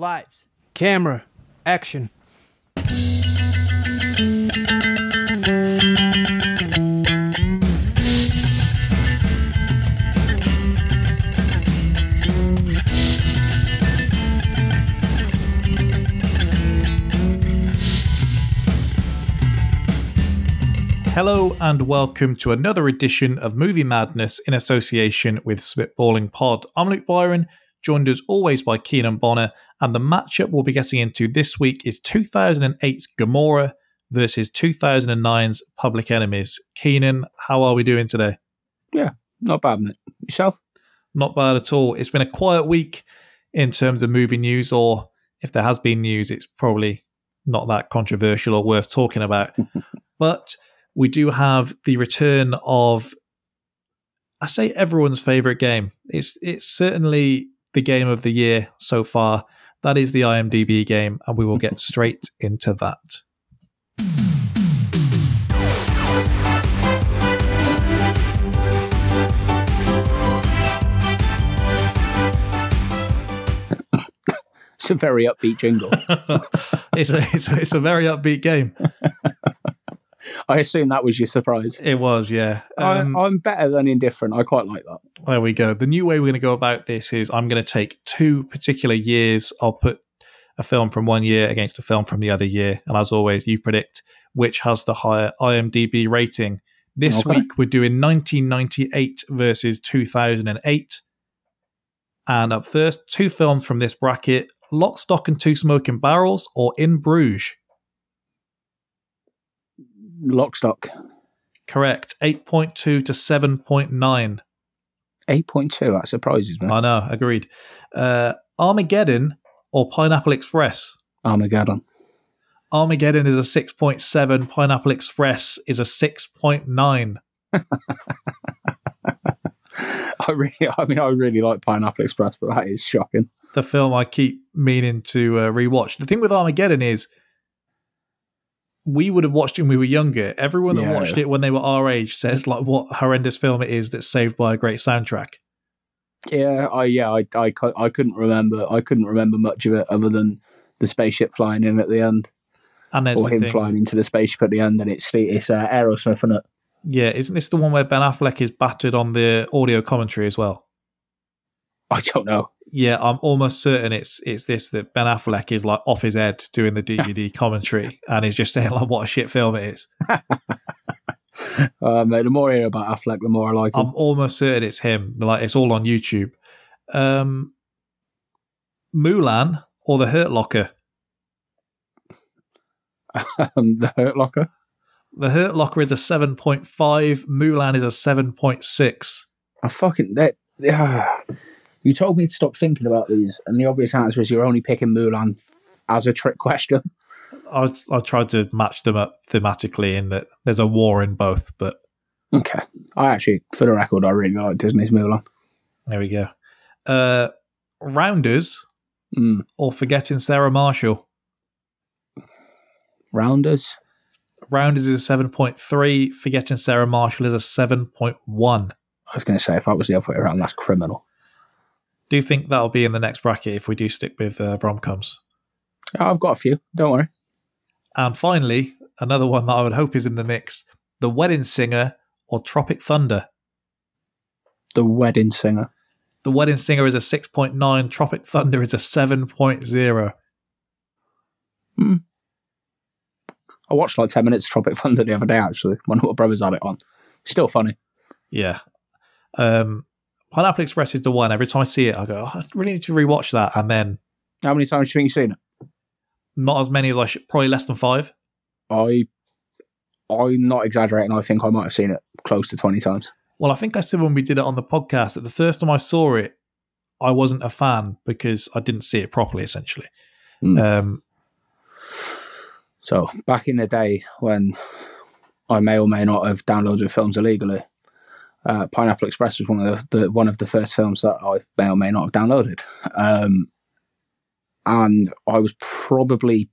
Lights, camera, action. Hello and welcome to another edition of Movie Madness in association with Spitballing Pod. I'm Luke Byron, joined as always by Keenan Bonner, and the matchup we'll be getting into this week is 2008's Gomorrah versus 2009's Public Enemies. Keenan, how are we doing today? Yeah, not bad, mate. Yourself? Not bad at all. It's been a quiet week in terms of movie news, or if there has been news, it's probably not that controversial or worth talking about. but we do have the return of I say everyone's favorite game. It's it's certainly the game of the year so far. That is the IMDb game, and we will get straight into that. It's a very upbeat jingle. it's, a, it's, a, it's a very upbeat game. I assume that was your surprise. It was, yeah. Um, I, I'm better than indifferent. I quite like that. There we go. The new way we're going to go about this is I'm going to take two particular years. I'll put a film from one year against a film from the other year. And as always, you predict which has the higher IMDb rating. This Okay. week, we're doing 1998 versus 2008. And up first, two films from this bracket Lock, Stock, and Two Smoking Barrels or In Bruges. Lockstock. Correct. 8.2 to 7.9. 8.2. That surprises me. I know, agreed. Uh, Armageddon or Pineapple Express? Armageddon. Armageddon is a 6.7, Pineapple Express is a 6.9. I really, I mean, I really like Pineapple Express, but that is shocking. The film I keep meaning to uh, rewatch. The thing with Armageddon is we would have watched it when we were younger. Everyone that Yeah. watched it when they were our age says like what horrendous film it is that's saved by a great soundtrack. Yeah, I yeah, I, I, I couldn't remember. I couldn't remember much of it other than the spaceship flying in at the end, And there's or him thing, flying into the spaceship at the end, and it's it's uh, Aerosmith, isn't it? yeah, isn't this the one where Ben Affleck is battered on the audio commentary as well? I don't know. Yeah, I'm almost certain it's it's this that Ben Affleck is like off his head doing the DVD commentary and he's just saying like what a shit film it is. Uh, mate, the more I hear about Affleck, the more I like him. I'm almost certain it's him. Like it's all on YouTube. Um, Mulan or the Hurt Locker. Um, the Hurt Locker. The Hurt Locker is a seven point five. Mulan is a seven point six. I fucking that. Yeah. You told me to stop thinking about these, and the obvious answer is you're only picking Mulan as a trick question. I was, I tried to match them up thematically in that there's a war in both, but Okay. I actually, for the record, I really like Disney's Mulan. there we go. Uh, Rounders Mm. or Forgetting Sarah Marshall. Rounders. Rounders is a 7.3. Forgetting Sarah Marshall is a 7.1. I was going to say, if I was the other way around, that's criminal. Do you think that'll be in the next bracket if we do stick with uh, rom coms? I've got a few. Don't worry. And finally, another one that I would hope is in the mix The Wedding Singer or Tropic Thunder. The Wedding Singer. The Wedding Singer is a 6.9. Tropic Thunder is a 7.0. I watched like 10 minutes of Tropic Thunder the other day, actually. One of my brothers had it on. Still funny. Yeah. Um, Pineapple Express is the one. Every time I see it, I go, oh, I really need to rewatch that. And then How many times do you think you've seen it? not as many as I should, probably less than five. I, I'm not exaggerating. I think I might have seen it close to 20 times. Well, I think I said when we did it on the podcast that the first time I saw it, I wasn't a fan because I didn't see it properly, essentially. Mm. Um, So back in the day when I may or may not have downloaded films illegally, uh, Pineapple Express was one of the, the one of the first films that I may or may not have downloaded, um, and I was probably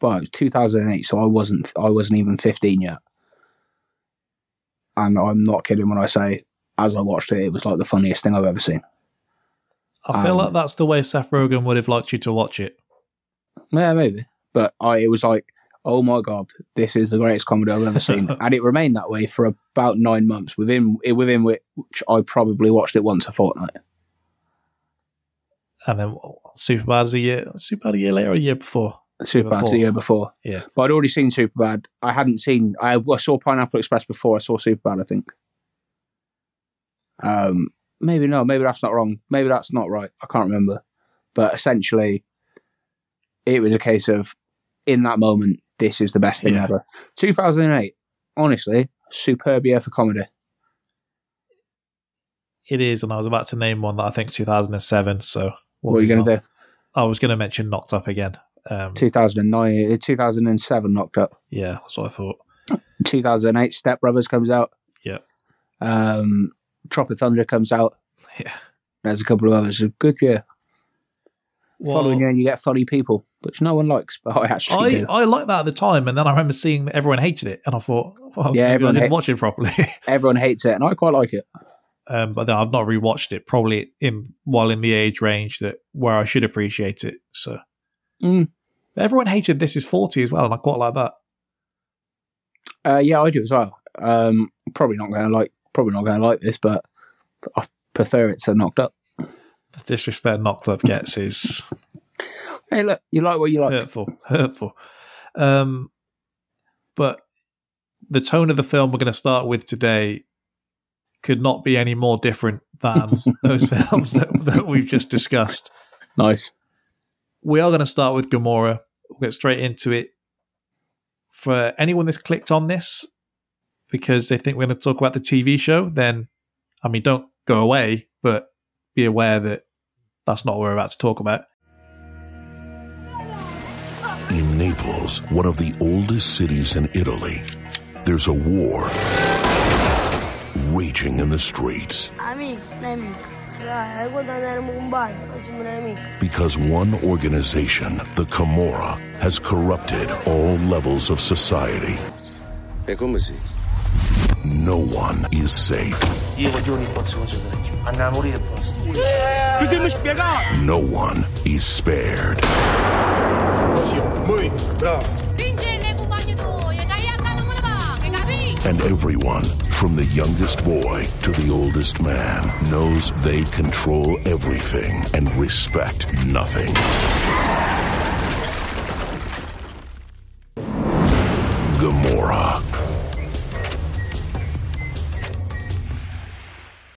well, it was 2008, so I wasn't I wasn't even 15 yet, and I'm not kidding when I say as I watched it, it was like the funniest thing I've ever seen. I feel Um, like that's the way Seth Rogen would have liked you to watch it. Yeah, maybe. But I, it was like, oh my god, this is the greatest comedy I've ever seen, and it remained that way for about nine months. Within within which I probably watched it once a fortnight. And then Superbad's a year, Superbad a year later, or a year before. Superbad's before. the year before. Yeah. But I'd already seen Superbad. I hadn't seen. I, I saw Pineapple Express before I saw Superbad. I think. Um, maybe no. Maybe that's not wrong. Maybe that's not right. I can't remember. But essentially, it was a case of, in that moment, this is the best thing Yeah. ever. 2008. Honestly, superb year for comedy. It is, and I was about to name one that I think is 2007. So What are you going to do? I was going to mention Knocked Up again. Um, 2009, 2007 knocked up. yeah, that's what I thought. 2008 Step Brothers comes out. Yeah. Um, Tropic Thunder comes out. Yeah. There's a couple of others. A good year. Following year, you get funny people, which no one likes, but I actually I, do. I liked that at the time, and then I remember seeing that everyone hated it, and I thought, well, Yeah, maybe I everyone didn't hate- watch it properly. Everyone hates it, and I quite like it. um, but then I've not rewatched it, probably in while in the age range that where I should appreciate it. So Mm. everyone hated This Is Forty as well, and I quite like that. Uh, yeah, I do as well. Um, probably not going to like, probably not going to like this, but I prefer it to knocked up. The disrespect Knocked Up gets is Hey, look, you like what you like. hurtful, hurtful. Um, but the tone of the film we're going to start with today could not be any more different than those films that, that we've just discussed. Nice. We are going to start with Gomorrah. We'll get straight into it. For anyone that's clicked on this because they think we're going to talk about the TV show, then, I mean, don't go away, but be aware that that's not what we're about to talk about. In Naples, one of the oldest cities in Italy, there's a war raging in the streets Amico, nemico. Fra, guadagneremo un bagno, così un amico. because one organization, the Camorra, has corrupted all levels of society. E come si? No one is safe. No one is spared. And everyone, from the youngest boy to the oldest man, knows they control everything and respect nothing.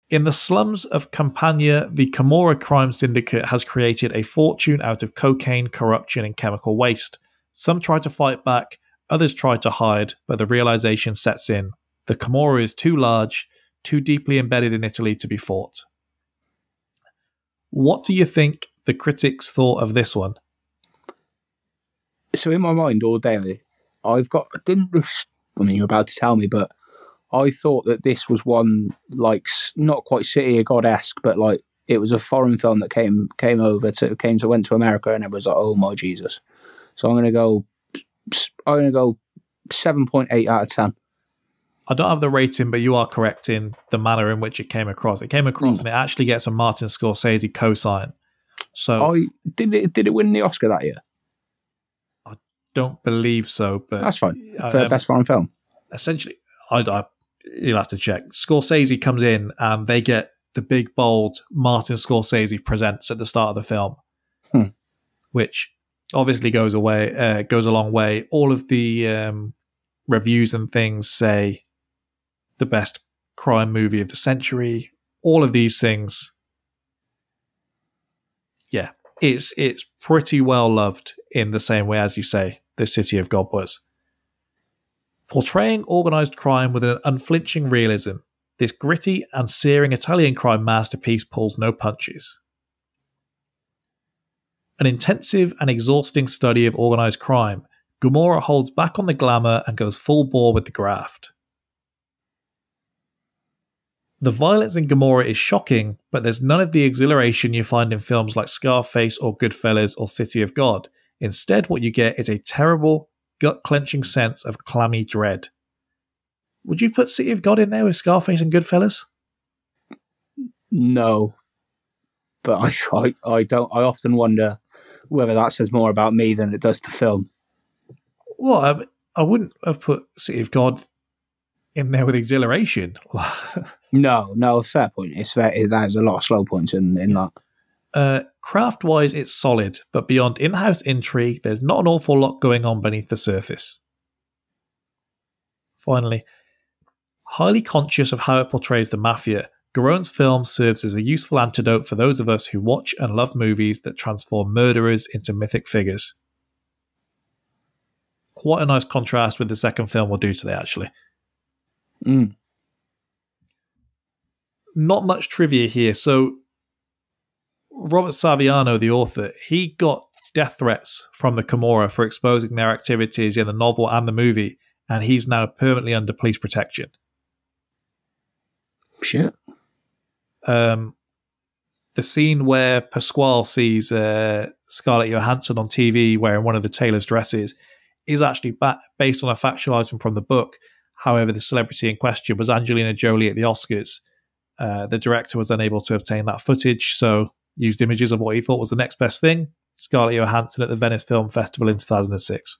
In the slums of Campania, the Camorra crime syndicate has created a fortune out of cocaine, corruption, and chemical waste. Some try to fight back, others try to hide, but the realization sets in. The Camorra is too large, too deeply embedded in Italy to be fought. What do you think the critics thought of this one? so in my mind all day, I've got didn't. I mean, you're about to tell me, but I thought that this was one like not quite City of God esque, but like it was a foreign film that came came over to came to went to America, and it was like, oh my Jesus. So I'm gonna go. I'm gonna go seven point eight out of ten. I don't have the rating, but you are correct in the manner in which it came across. It came across and it actually gets a Martin Scorsese cosign. So I did it. Did it win the Oscar that year? I don't believe so, but That's fine. For um, best foreign film. essentially, I, I you'll have to check. Scorsese comes in and they get the big bold Martin Scorsese presents at the start of the film, Hmm. which obviously goes away uh, goes a long way. All of the um, reviews and things say the best crime movie of the century. All of these things, yeah, it's it's pretty well loved in the same way as you say the City of God was. Portraying organized crime with an unflinching realism, this gritty and searing Italian crime masterpiece pulls no punches. An intensive and exhausting study of organized crime, Gomorrah holds back on the glamour and goes full bore with the graft. The violence in Gomorrah is shocking, but there's none of the exhilaration you find in films like Scarface or Goodfellas or City of God. Instead, what you get is a terrible, gut clenching sense of clammy dread. Would you put City of God in there with Scarface and Goodfellas? No. but I, I I don't. I often wonder whether that says more about me than it does the film. Well, I, I wouldn't have put City of God in there with exhilaration. No, no, fair point. It's fair. There's a lot of slow points in in that. uh, craft wise, it's solid, but beyond in house intrigue, there's not an awful lot going on beneath the surface. Finally, highly conscious of how it portrays the mafia, Garrone's film serves as a useful antidote for those of us who watch and love movies that transform murderers into mythic figures. Quite a nice contrast with the second film we'll do today, actually. Mm. not much trivia here. So, Robert Saviano, the author, he got death threats from the Camorra for exposing their activities in the novel and the movie, and he's now permanently under police protection. Shit. Um, the scene where Pasquale sees uh, Scarlett Johansson on TV wearing one of the tailor's dresses is actually ba- based on a factual item from the book. However, the celebrity in question was Angelina Jolie at the Oscars. Uh, the director was unable to obtain that footage, so used images of what he thought was the next best thing Scarlett Johansson at the Venice Film Festival in 2006.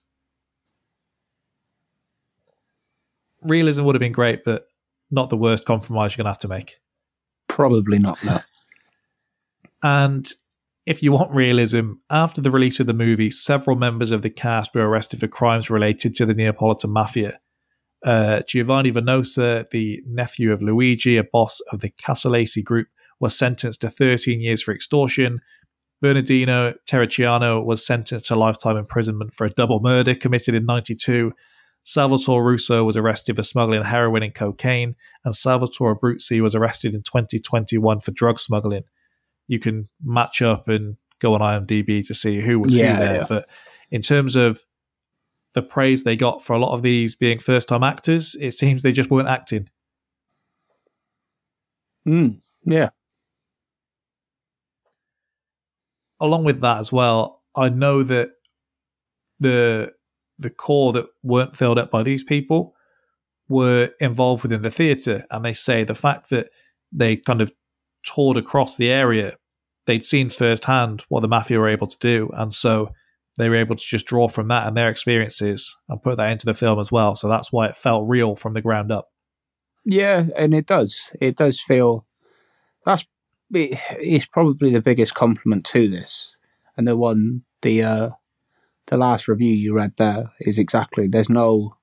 Realism would have been great, but not the worst compromise you're going to have to make. Probably not. No. And if you want realism, after the release of the movie, several members of the cast were arrested for crimes related to the Neapolitan mafia. Uh, Giovanni Venosa, the nephew of Luigi, a boss of the Casalesi group, was sentenced to 13 years for extortion. Bernardino Terracciano was sentenced to lifetime imprisonment for a double murder committed in 92. Salvatore Russo was arrested for smuggling heroin and cocaine, and Salvatore Abruzzi was arrested in 2021 for drug smuggling. You can match up and go on IMDb to see who was Yeah, who there. yeah. But in terms of the praise they got for a lot of these being first time actors, it seems they just weren't acting. Mm. Yeah. Along with that as well, I know that the the core that weren't filled up by these people were involved within the theatre, and they say the fact that they kind of toured across the area, they'd seen firsthand what the mafia were able to do, and so they were able to just draw from that and their experiences and put that into the film as well. So that's why it felt real from the ground up. Yeah, and it does. It does feel that's it's probably the biggest compliment to this, and the one the uh, the last review you read there is exactly. There's no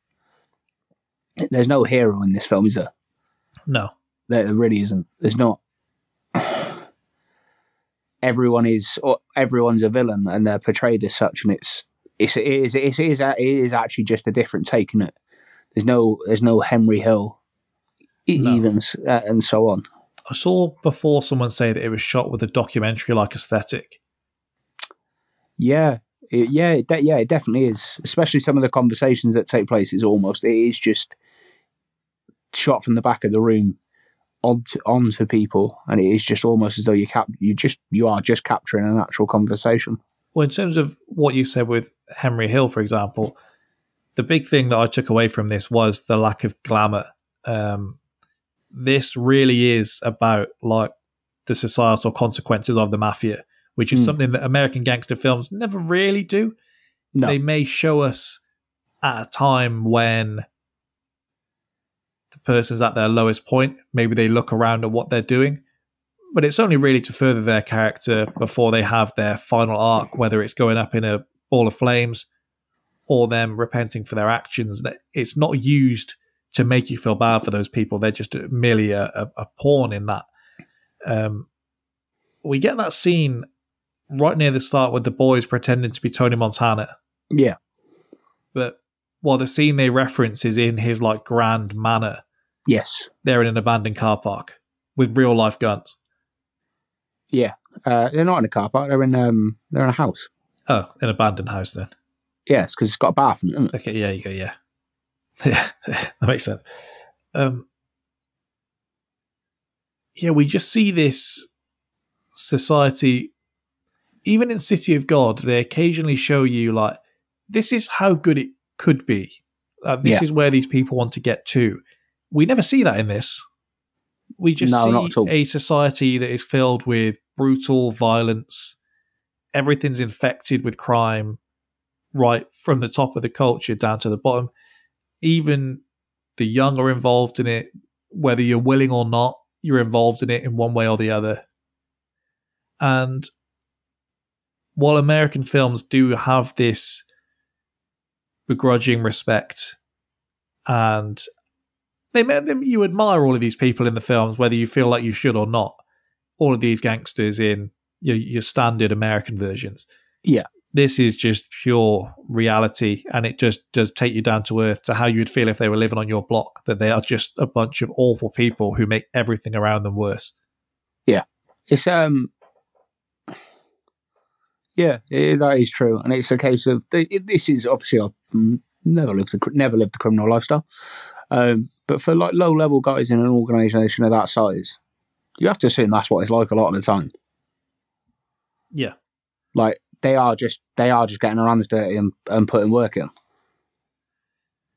there's no hero in this film, is there? No, There really isn't. There's not. Everyone is or everyone's a villain, and they're portrayed as such, and it's it's it is it is, it is, it is actually just a different take on it. There's no there's no Henry Hill, No. even uh, and so on. I saw before someone say that it was shot with a documentary like aesthetic. Yeah, it, yeah, it de- yeah, it definitely is. Especially some of the conversations that take place is almost it is just shot from the back of the room onto onto people, and it is just almost as though you cap you just you are just capturing an actual conversation. Well, in terms of what you said with Henry Hill, for example, the big thing that I took away from this was the lack of glamour. Um, this really is about like the societal consequences of the mafia, which is Hmm. something that American gangster films never really do. No, They may show us at a time when the person's at their lowest point. Maybe they look around at what they're doing, but it's only really to further their character before they have their final arc, whether it's going up in a ball of flames or them repenting for their actions. That It's not used to make you feel bad for those people. They're just merely a, a, a pawn in that. Um, we get that scene right near the start with the boys pretending to be Tony Montana yeah, but while the scene they reference is in his like grand manner. yes, they're in an abandoned car park with real life guns. yeah. Uh, they're not in a car park. They're in um they're in a house. Oh, an abandoned house then. Yes, because it's got a bath in it. Isn't it? Okay, yeah, you go, yeah. Yeah, that makes sense. Um Yeah, we just see this society even in City of God, they occasionally show you like this is how good it could be. Uh, this Yeah. is where these people want to get to. We never see that in this. We just No, see a society that is filled with brutal violence. Everything's infected with crime, right from the top of the culture down to the bottom. Even the young are involved in it, whether you're willing or not, you're involved in it in one way or the other. And while American films do have this begrudging respect and they, you admire all of these people in the films whether you feel like you should or not all of these gangsters in your, your standard american versions Yeah. This is just pure reality and it just does take you down to earth to how you'd feel if they were living on your block that they are just a bunch of awful people who make everything around them worse Yeah. It's um, yeah, it, that is true, and it's a case of it- this is obviously I've mm, never lived the never lived the criminal lifestyle, um, but for like low level guys in an organisation of that size, you have to assume that's what it's like a lot of the time. yeah Like they are just they are just getting their hands dirty and, and putting work in.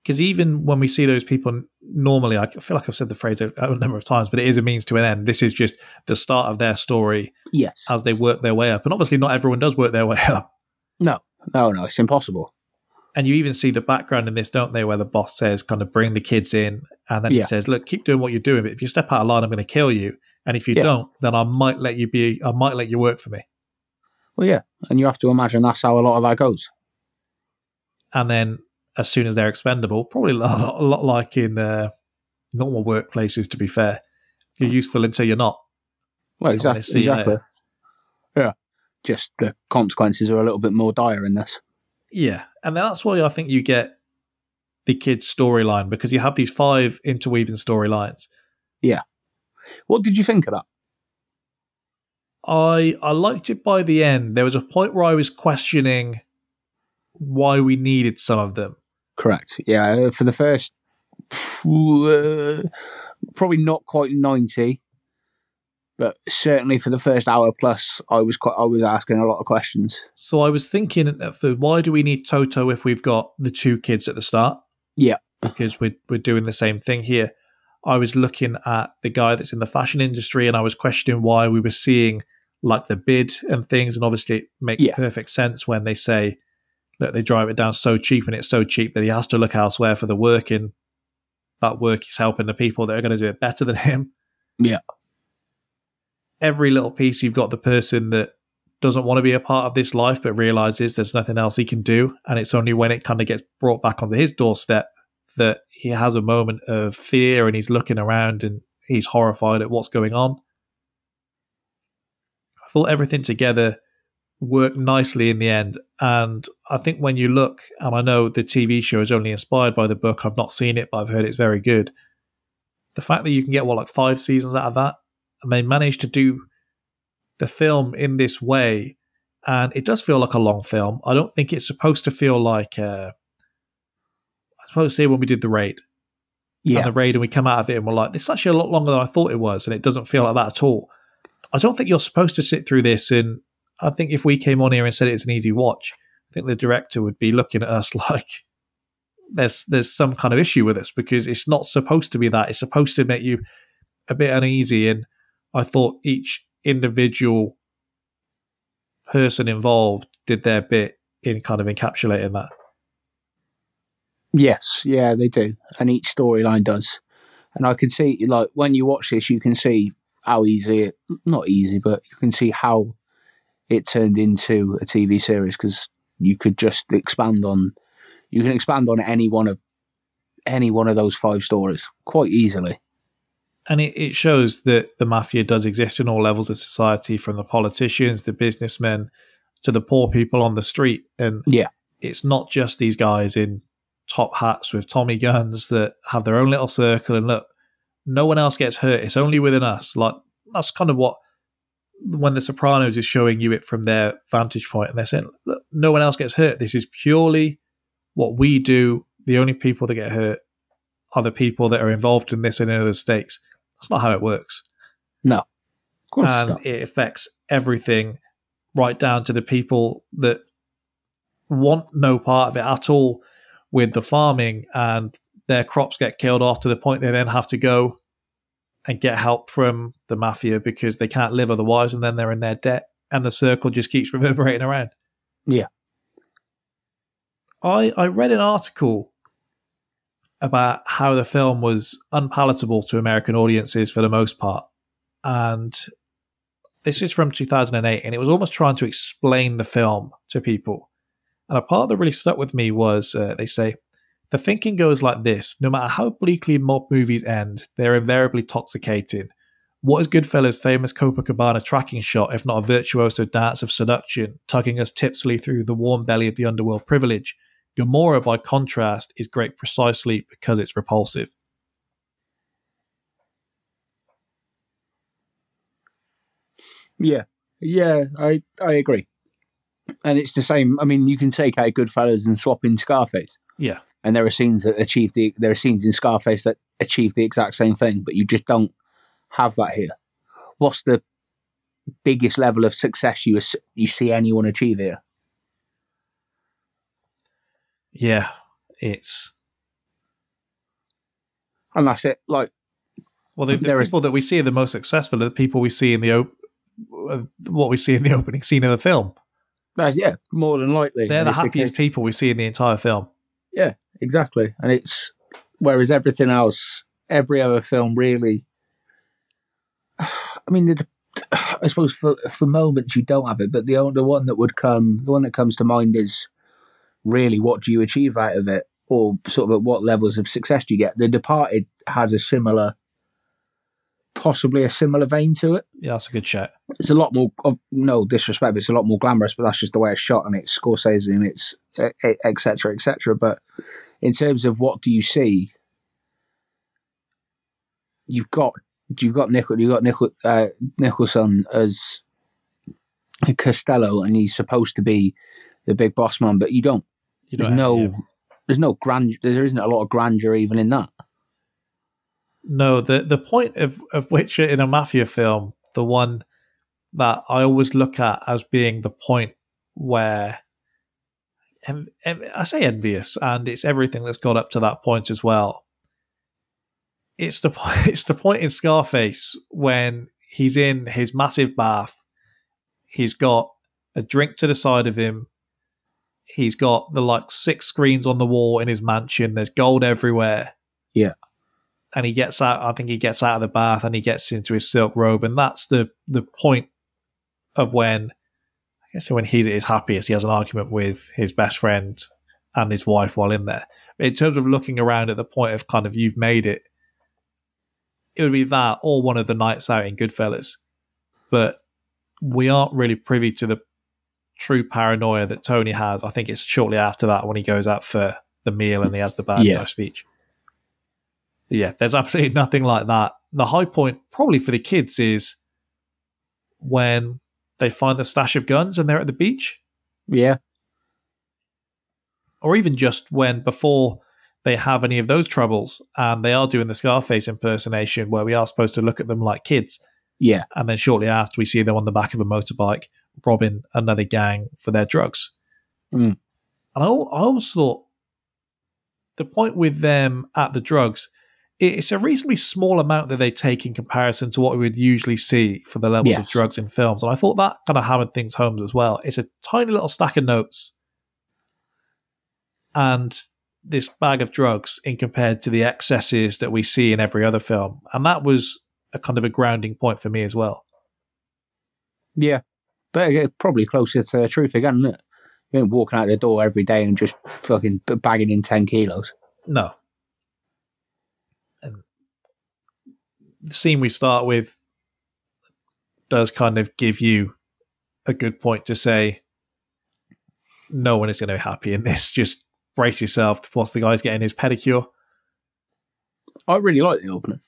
because even when we see those people normally i feel like i've said the phrase a, a number of times but it is a means to an end this is just the start of their story Yes. as they work their way up. And obviously, not everyone does work their way up. No. No. No. It's impossible. And you even see the background in this, don't they, where the boss says, kind of bring the kids in. And then he says, look, keep doing what you're doing. But if you step out of line, I'm going to kill you. And if you Yeah. don't, then I might let you be, I might let you work for me. Well, yeah, and you have to imagine that's how a lot of that goes. And then as soon as they're expendable, probably a lot, a lot like in uh, normal workplaces, to be fair, you're useful until you're not. Well, exactly. see Exactly. later. Yeah. Just the consequences are a little bit more dire in this. Yeah. And that's why I think you get the kids' storyline because you have these five interweaving storylines. Yeah. What did you think of that? I I liked it by the end. There was a point where I was questioning why we needed some of them. Correct. Yeah, uh, for the first, uh, probably not quite ninety, but certainly for the first hour plus, I was quite. I was asking a lot of questions. So I was thinking, at first, why do we need Toto if we've got the two kids at the start? Yeah. because we're we're doing the same thing here. I was looking at the guy that's in the fashion industry, and I was questioning why we were seeing like the bid and things. And obviously, it makes Yeah. perfect sense when they say that they drive it down so cheap, and it's so cheap that he has to look elsewhere for the work. And that work is helping the people that are going to do it better than him. Yeah. Every little piece, you've got the person that doesn't want to be a part of this life, but realizes there's nothing else he can do. And it's only when it kind of gets brought back onto his doorstep that he has a moment of fear and he's looking around and he's horrified at what's going on. I thought everything together worked nicely in the end. And I think when you look, and I know the TV show is only inspired by the book, I've not seen it, but I've heard it's very good. The fact that you can get, what, like five seasons out of that, and they managed to do the film in this way, and it does feel like a long film. I don't think it's supposed to feel like, uh, I suppose, say when we did the raid, Yeah. and the raid and we come out of it and we're like, this is actually a lot longer than I thought it was, and it doesn't feel like that at all. I don't think you're supposed to sit through this, and I think if we came on here and said it's an easy watch, I think the director would be looking at us like there's there's some kind of issue with us because it's not supposed to be that. It's supposed to make you a bit uneasy, and I thought each individual person involved did their bit in kind of encapsulating that. Yes, yeah, they do, and each storyline does. And I can see, like, when you watch this, you can see how easy it, not easy, but you can see how it turned into a TV series because you could just expand on, you can expand on any one of, any one of those five stories quite easily. and it, it shows that the mafia does exist in all levels of society from the politicians the businessmen to the poor people on the street and Yeah. it's not just these guys in top hats with tommy guns that have their own little circle and look no one else gets hurt it's only within us like that's kind of what when the sopranos is showing you it from their vantage point and they're saying look no one else gets hurt this is purely what we do the only people that get hurt are the people that are involved in this and in other stakes that's not how it works. No. Of course, and not. it affects everything right down to the people that want no part of it at all with the farming and their crops get killed off to the point they then have to go and get help from the mafia because they can't live otherwise, and then they're in their debt, and the circle just keeps reverberating around. Yeah. I I read an article about how the film was unpalatable to American audiences for the most part, and this is from 2008, and it was almost trying to explain the film to people. And a part that really stuck with me was uh, they say the thinking goes like this: no matter how bleakly mob movies end, they're invariably toxicating. What is Goodfellas' famous Copacabana tracking shot, if not a virtuoso dance of seduction, tugging us tipsily through the warm belly of the underworld privilege? Gomorrah, by contrast, is great precisely because it's repulsive. Yeah, yeah, I I agree. And it's the same. I mean, you can take out Goodfellas and swap in Scarface, Yeah. And there are scenes that achieve the there are scenes in Scarface that achieve the exact same thing, but you just don't have that here. What's the biggest level of success you you see anyone achieve here? Yeah. It's And that's it. Like, well, the, the There is- people that we see are the most successful are the people we see in the op- uh, what we see in the opening scene of the film. that's, yeah, more than likely, They're the happiest people we see in the entire film. Exactly. And it's whereas everything else, every other film, really. I mean, the, I suppose for for moments you don't have it, but the the one that would come, the one that comes to mind is really what do you achieve out of it, or sort of at what levels of success do you get. The Departed has a similar, possibly a similar vein to it. Yeah, that's a good shot. It's a lot more, no disrespect, but it's a lot more glamorous. But that's just the way it's shot, and it's Scorsese, and it's etc. etc. But in terms of what do you see, you've got you've got Nicol, you've got uh, Nicholson as Costello, and he's supposed to be the big boss man, but you don't. You There's don't no, have- there's no grand, there isn't a lot of grandeur even in that. No, the the point of of which in a mafia film, the one that I always look at as being the point where en- en- I say envious, and it's everything that's got up to that point as well. It's the point. It's the point in Scarface when he's in his massive bath. He's got a drink to the side of him. He's got the like six screens on the wall in his mansion. There's gold everywhere Yeah, and he gets out. I think he gets out of the bath and he gets into his silk robe, and that's the the point of when Guess when he's at his happiest. He has an argument with his best friend and his wife while in there. In terms of looking around at the point of kind of you've made it, it would be that or one of the nights out in Goodfellas, but we aren't really privy to the true paranoia that Tony has. I think it's shortly after that when he goes out for the meal and he has the bad Yeah. guy speech. Yeah, there's absolutely nothing like that. The high point, probably for the kids, is when they find the stash of guns and they're at the beach, Yeah, or even just when before they have any of those troubles and they are doing the Scarface impersonation where we are supposed to look at them like kids. yeah, And then shortly after, we see them on the back of a motorbike robbing another gang for their drugs. Mm. And I, I always thought the point with them at the drugs, it's a reasonably small amount that they take in comparison to what we would usually see for the levels of drugs in films. And I thought that kind of hammered things home as well. It's a tiny little stack of notes and this bag of drugs in compared to the excesses that we see in every other film. And that was a kind of a grounding point for me as well. yeah. But probably closer to the truth again, isn't it? You ain't walking out the door every day and just fucking bagging in 10 kilos. No. The scene we start with does kind of give you a good point to say no one is going to be happy in this. Just brace yourself whilst the guy's getting his pedicure I really like the opening.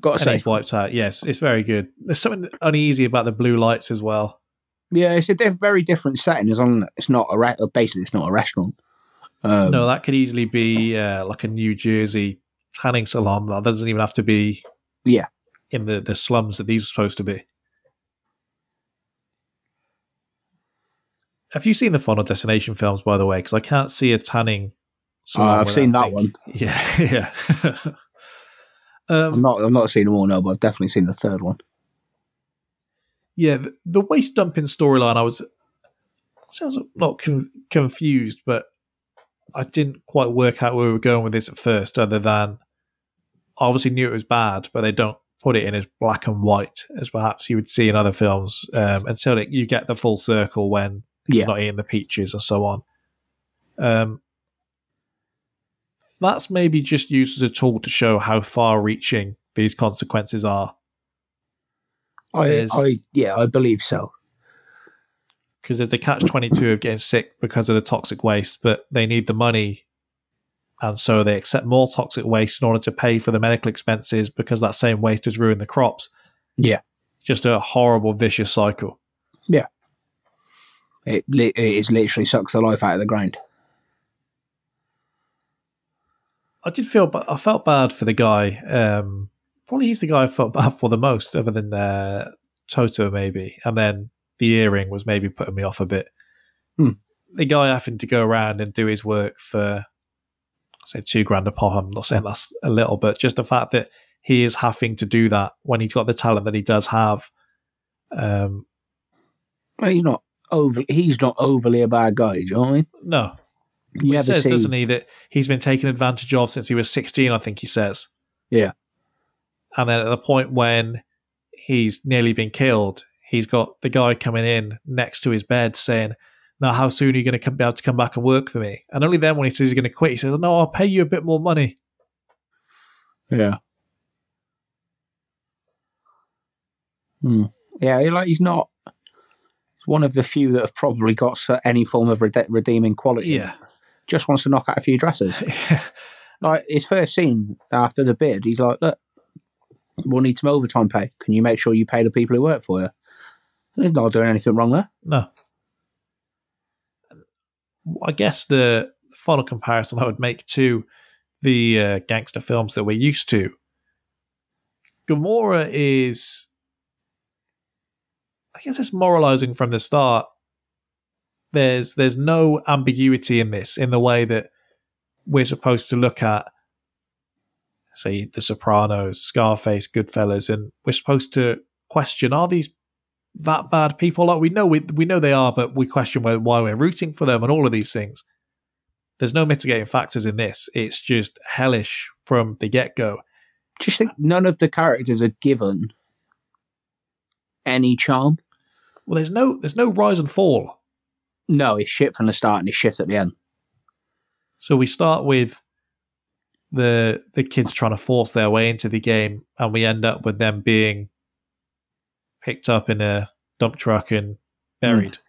Got to and say, he's wiped out. Yes, it's very good. There's something uneasy about the blue lights as well. yeah, it's a diff- very different setting. It's on. It's not a re- basically it's not a restaurant. Um, no, that could easily be uh, like a New Jersey tanning salon. That doesn't even have to be Yeah. in the, the slums that these are supposed to be. Have you seen the Final Destination films, by the way? Because I can't see a tanning. Uh, I've seen that think- one. Yeah, yeah. Um, I'm not. I'm not seen them all now, but I've definitely seen the third one. yeah, the, the waste dumping storyline, I was sounds not con- confused, but I didn't quite work out where we were going with this at first. Other than obviously knew it was bad, but they don't put it in as black and white as perhaps you would see in other films um, until it, you get the full circle when Yeah. he's not eating the peaches and so on. Um, that's maybe just used as a tool to show how far-reaching these consequences are. I, I, yeah, I believe so. because there's the catch 22 of getting sick because of the toxic waste, but they need the money. And so they accept more toxic waste in order to pay for the medical expenses because that same waste has ruined the crops. Yeah. Just a horrible, vicious cycle. Yeah, it, it is literally sucks the life out of the ground. I did feel, I felt bad for the guy. Um, probably he's the guy I felt bad for the most, other than uh, Toto, maybe. And then the earring was maybe putting me off a bit. Hmm. The guy having to go around and do his work for, say, two grand a pop. I'm not saying that's a little, but just the fact that he is having to do that when he's got the talent that he does have. Um, Well, he's not over. He's not overly a bad guy. Do you know what I mean? no, You he says, see. doesn't he, that he's been taken advantage of since he was 16, I think he says. Yeah. And then at the point when he's nearly been killed, he's got the guy coming in next to his bed saying, Now, how soon are you going to be able to come back and work for me? And only then, when he says he's going to quit, he says, No, I'll pay you a bit more money. Yeah. Hmm. Yeah, like he's not. He's one of the few that have probably got any form of rede- redeeming quality. Yeah. Just wants to knock out a few dresses. like his first scene after the bid, he's like, "Look, we'll need some overtime pay. Can you make sure you pay the people who work for you?" He's not doing anything wrong there. no. I guess the final comparison I would make to the uh, gangster films that we're used to, Gomorrah is, I guess it's moralizing from the start. There's there's no ambiguity in this in the way that we're supposed to look at, say, The Sopranos, Scarface, Goodfellas, and we're supposed to question: Are these that bad people? Like we know we we know they are, but we question why, why we're rooting for them and all of these things. There's no mitigating factors in this. It's just hellish from the get go. Just think, none of the characters are given any charm. Well, there's no there's no rise and fall. No, it's shit from the start and it's shit at the end. So we start with the the kids trying to force their way into the game, and we end up with them being picked up in a dump truck and buried. Hmm.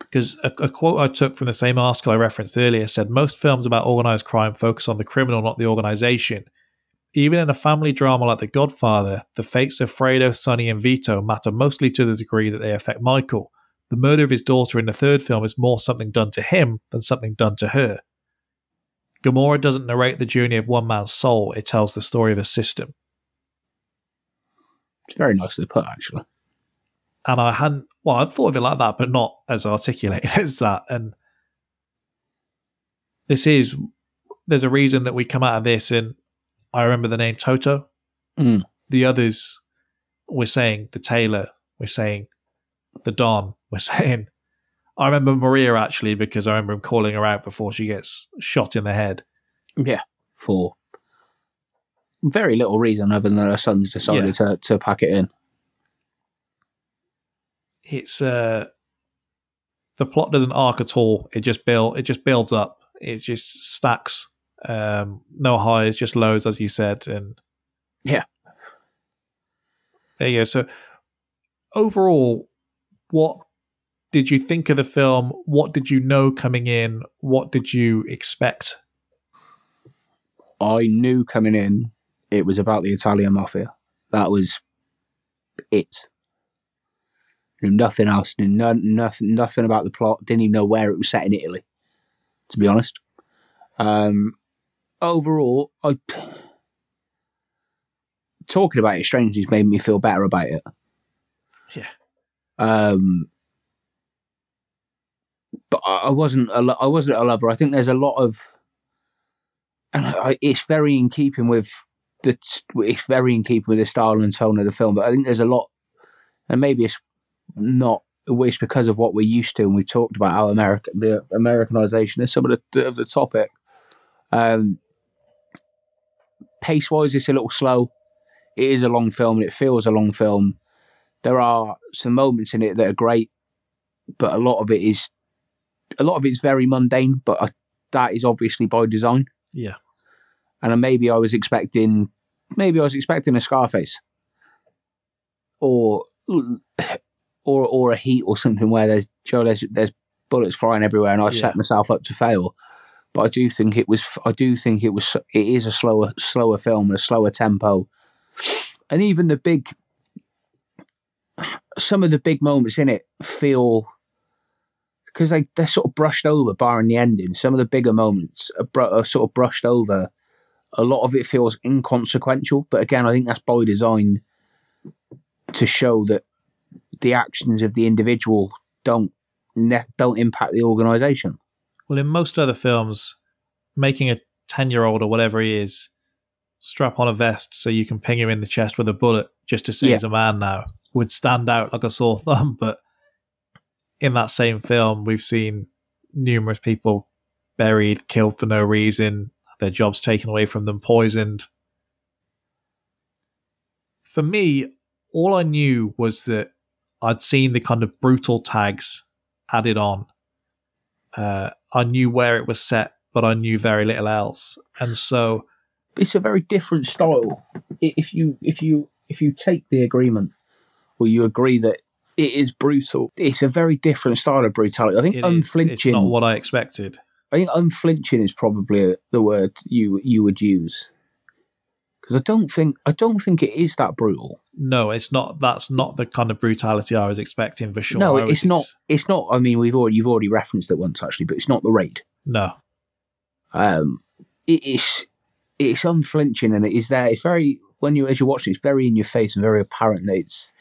Because a, a quote I took from the same article I referenced earlier said most films about organized crime focus on the criminal, not the organization. Even in a family drama like The Godfather, the fates of Fredo, Sonny, and Vito matter mostly to the degree that they affect Michael. The murder of his daughter in the third film is more something done to him than something done to her. Gomorrah doesn't narrate the journey of one man's soul, it tells the story of a system. It's very nicely put, actually. And I hadn't, well, I'd thought of it like that, but not as articulated as that. And this is, there's a reason that we come out of this, and I remember the name Toto. Mm. The others, we're saying the tailor, we're saying the Don, we're saying, I remember Maria actually because I remember him calling her out before she gets shot in the head. Yeah, for very little reason other than her son's decided Yeah. to, to pack it in. it's uh the plot doesn't arc at all. It just build it just builds up. It just stacks. Um no highs, just lows as you said and Yeah. There you go. So overall, what did you think of the film? What did you know coming in? What did you expect? I knew coming in it was about the Italian mafia. That was it. Knew nothing else. Knew no, nothing, nothing about the plot. Didn't even know where it was set in Italy. To be honest, um, overall, I talking about it strangely made me feel better about it. Yeah. Um, but I wasn't a lo- I wasn't a lover. I think there's a lot of and I, it's very in keeping with it's very in keeping with the style and tone of the film. But I think there's a lot, and maybe it's not. It's because of what we're used to, and we talked about how American the Americanization is some of the of the topic. Um, pace wise, it's a little slow. It is a long film, and it feels a long film. There are some moments in it that are great, but a lot of it is a lot of it's very mundane. But I, that is obviously by design Yeah. And maybe I was expecting, maybe I was expecting a Scarface, or or or a Heat or something where there's Joe, there's there's bullets flying everywhere, and I Yeah. set myself up to fail. But I do think it was, I do think it was, it is a slower slower film, a slower tempo, and even the big, some of the big moments in it feel. Because they, they're sort of brushed over, barring the ending. Some of the bigger moments are, br- are sort of brushed over a lot of it feels inconsequential. But again, I think that's by design to show that the actions of the individual don't ne- don't impact the organization. Well, in most other films, making a 10 year old or whatever he is strap on a vest so you can ping him in the chest with a bullet just to say Yeah. he's a man now would stand out like a sore thumb. But in that same film, we've seen numerous people buried, killed for no reason, their jobs taken away from them, poisoned. For me, all I knew was that I'd seen the kind of brutal tags added on. Uh, I knew where it was set, but I knew very little else. And so, It's a very different style. If you if you if you take the agreement, or you agree that it is brutal, it's a very different style of brutality. I think it is, unflinching. it's not what I expected. I think unflinching is probably the word you you would use. Because I don't think I don't think it is that brutal. No, it's not. That's not the kind of brutality I was expecting for sure. no, it's not. It's not. I mean, we've already you've already referenced it once actually, but it's not the raid. No, Um, it is. It's unflinching and it is there. It's very when you as you watch it, it's very in your face and very apparent that it's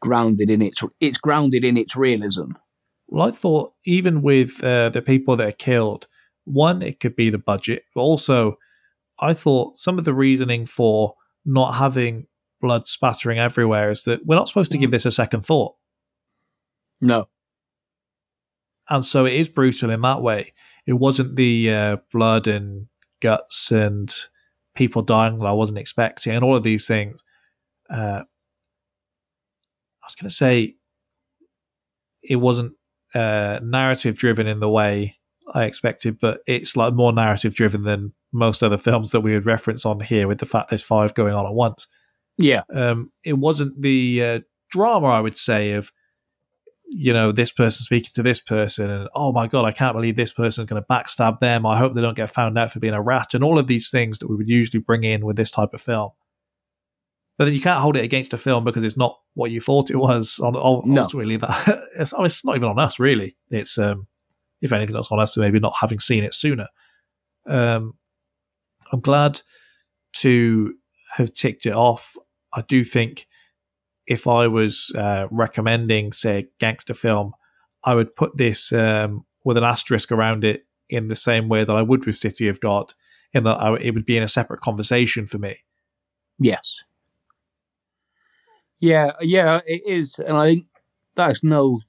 grounded in its it's grounded in its realism. Well, I thought even with uh, the people that are killed, one, it could be the budget, but also I thought some of the reasoning for not having blood spattering everywhere is that we're not supposed to give this a second thought. No, And so it is brutal in that way. It wasn't the uh, blood and guts and people dying that I wasn't expecting, and all of these things. Uh, I was going to say it wasn't uh, narrative driven in the way I expected, but it's like more narrative driven than most other films that we would reference on here, with the fact there's five going on at once. yeah, Um, it wasn't the uh, drama, I would say, of you know this person speaking to this person, and oh my god, I can't believe this person's going to backstab them. I hope they don't get found out for being a rat, and all of these things that we would usually bring in with this type of film. But then you can't hold it against a film because it's not what you thought it was. On, on No. ultimately, that it's, oh, it's not even on us really. It's um, if anything, it's on us to maybe not having seen it sooner. Um, I'm glad to have ticked it off. I do think if I was uh, recommending, say, a gangster film, I would put this um, with an asterisk around it in the same way that I would with City of God, in that I, it would be in a separate conversation for me. yes, yeah, yeah. It is, and I think that's no.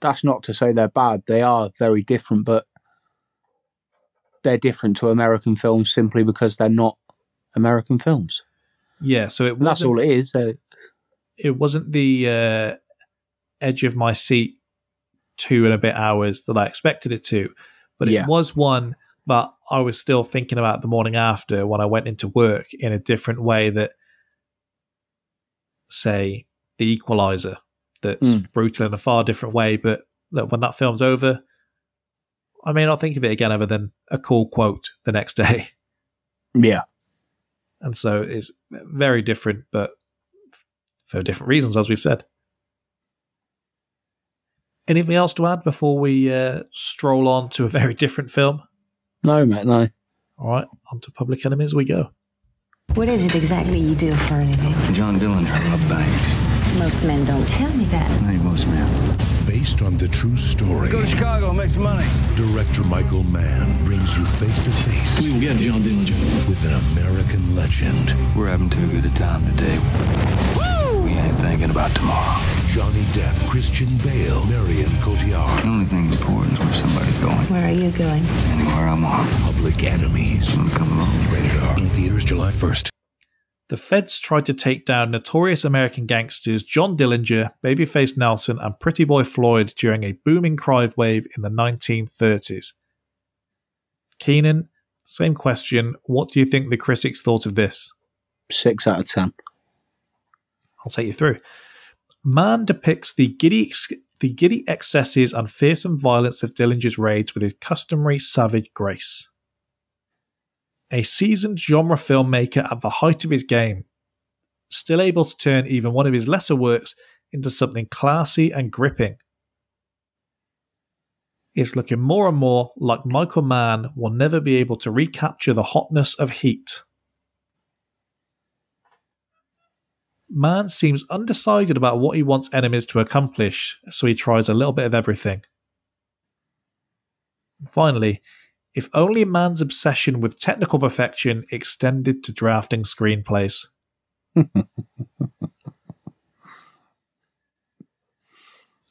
That's not to say they're bad. They are very different, but they're different to American films simply because they're not American films. Yeah, so it that's all it is. It wasn't the uh, edge of my seat two and a bit hours that I expected it to, but it Yeah. was one that I was still thinking about the morning after when I went into work in a different way that, say, The Equalizer, that's Mm. brutal in a far different way, but look, when that film's over, I may not think of it again other than a cool quote the next day. Yeah. And so it's very different, but for different reasons, as we've said. Anything else to add before we uh, stroll on to a very different film? No, mate, no. All right, on to Public Enemies we go. What is it exactly you do for a living? John Dillinger of banks. Most men don't tell me that. Hey, most men. Based on the true story, Go to Chicago, make some money. director Michael Mann brings you face to face We will get John Dillinger. with an American legend. We're having too good a time today. We ain't thinking about tomorrow. Johnny Depp, Christian Bale, Marion Cotillard. The only thing important is where somebody's going. Where are you going? Anywhere I want. Public Enemies. Wanna come along? Rated R. In theaters July 1st. The feds tried to take down notorious American gangsters John Dillinger, Babyface Nelson, and Pretty Boy Floyd during a booming crime wave in the 1930s. Keenan, same question. What do you think the critics thought of this? Six out of ten. I'll take you through. Mann depicts the giddy, the giddy excesses and fearsome violence of Dillinger's raids with his customary savage grace. A seasoned genre filmmaker at the height of his game, still able to turn even one of his lesser works into something classy and gripping. It's looking more and more like Michael Mann will never be able to recapture the hotness of Heat. Mann seems undecided about what he wants enemies to accomplish, so he tries a little bit of everything. Finally, if only Mann's obsession with technical perfection extended to drafting screenplays.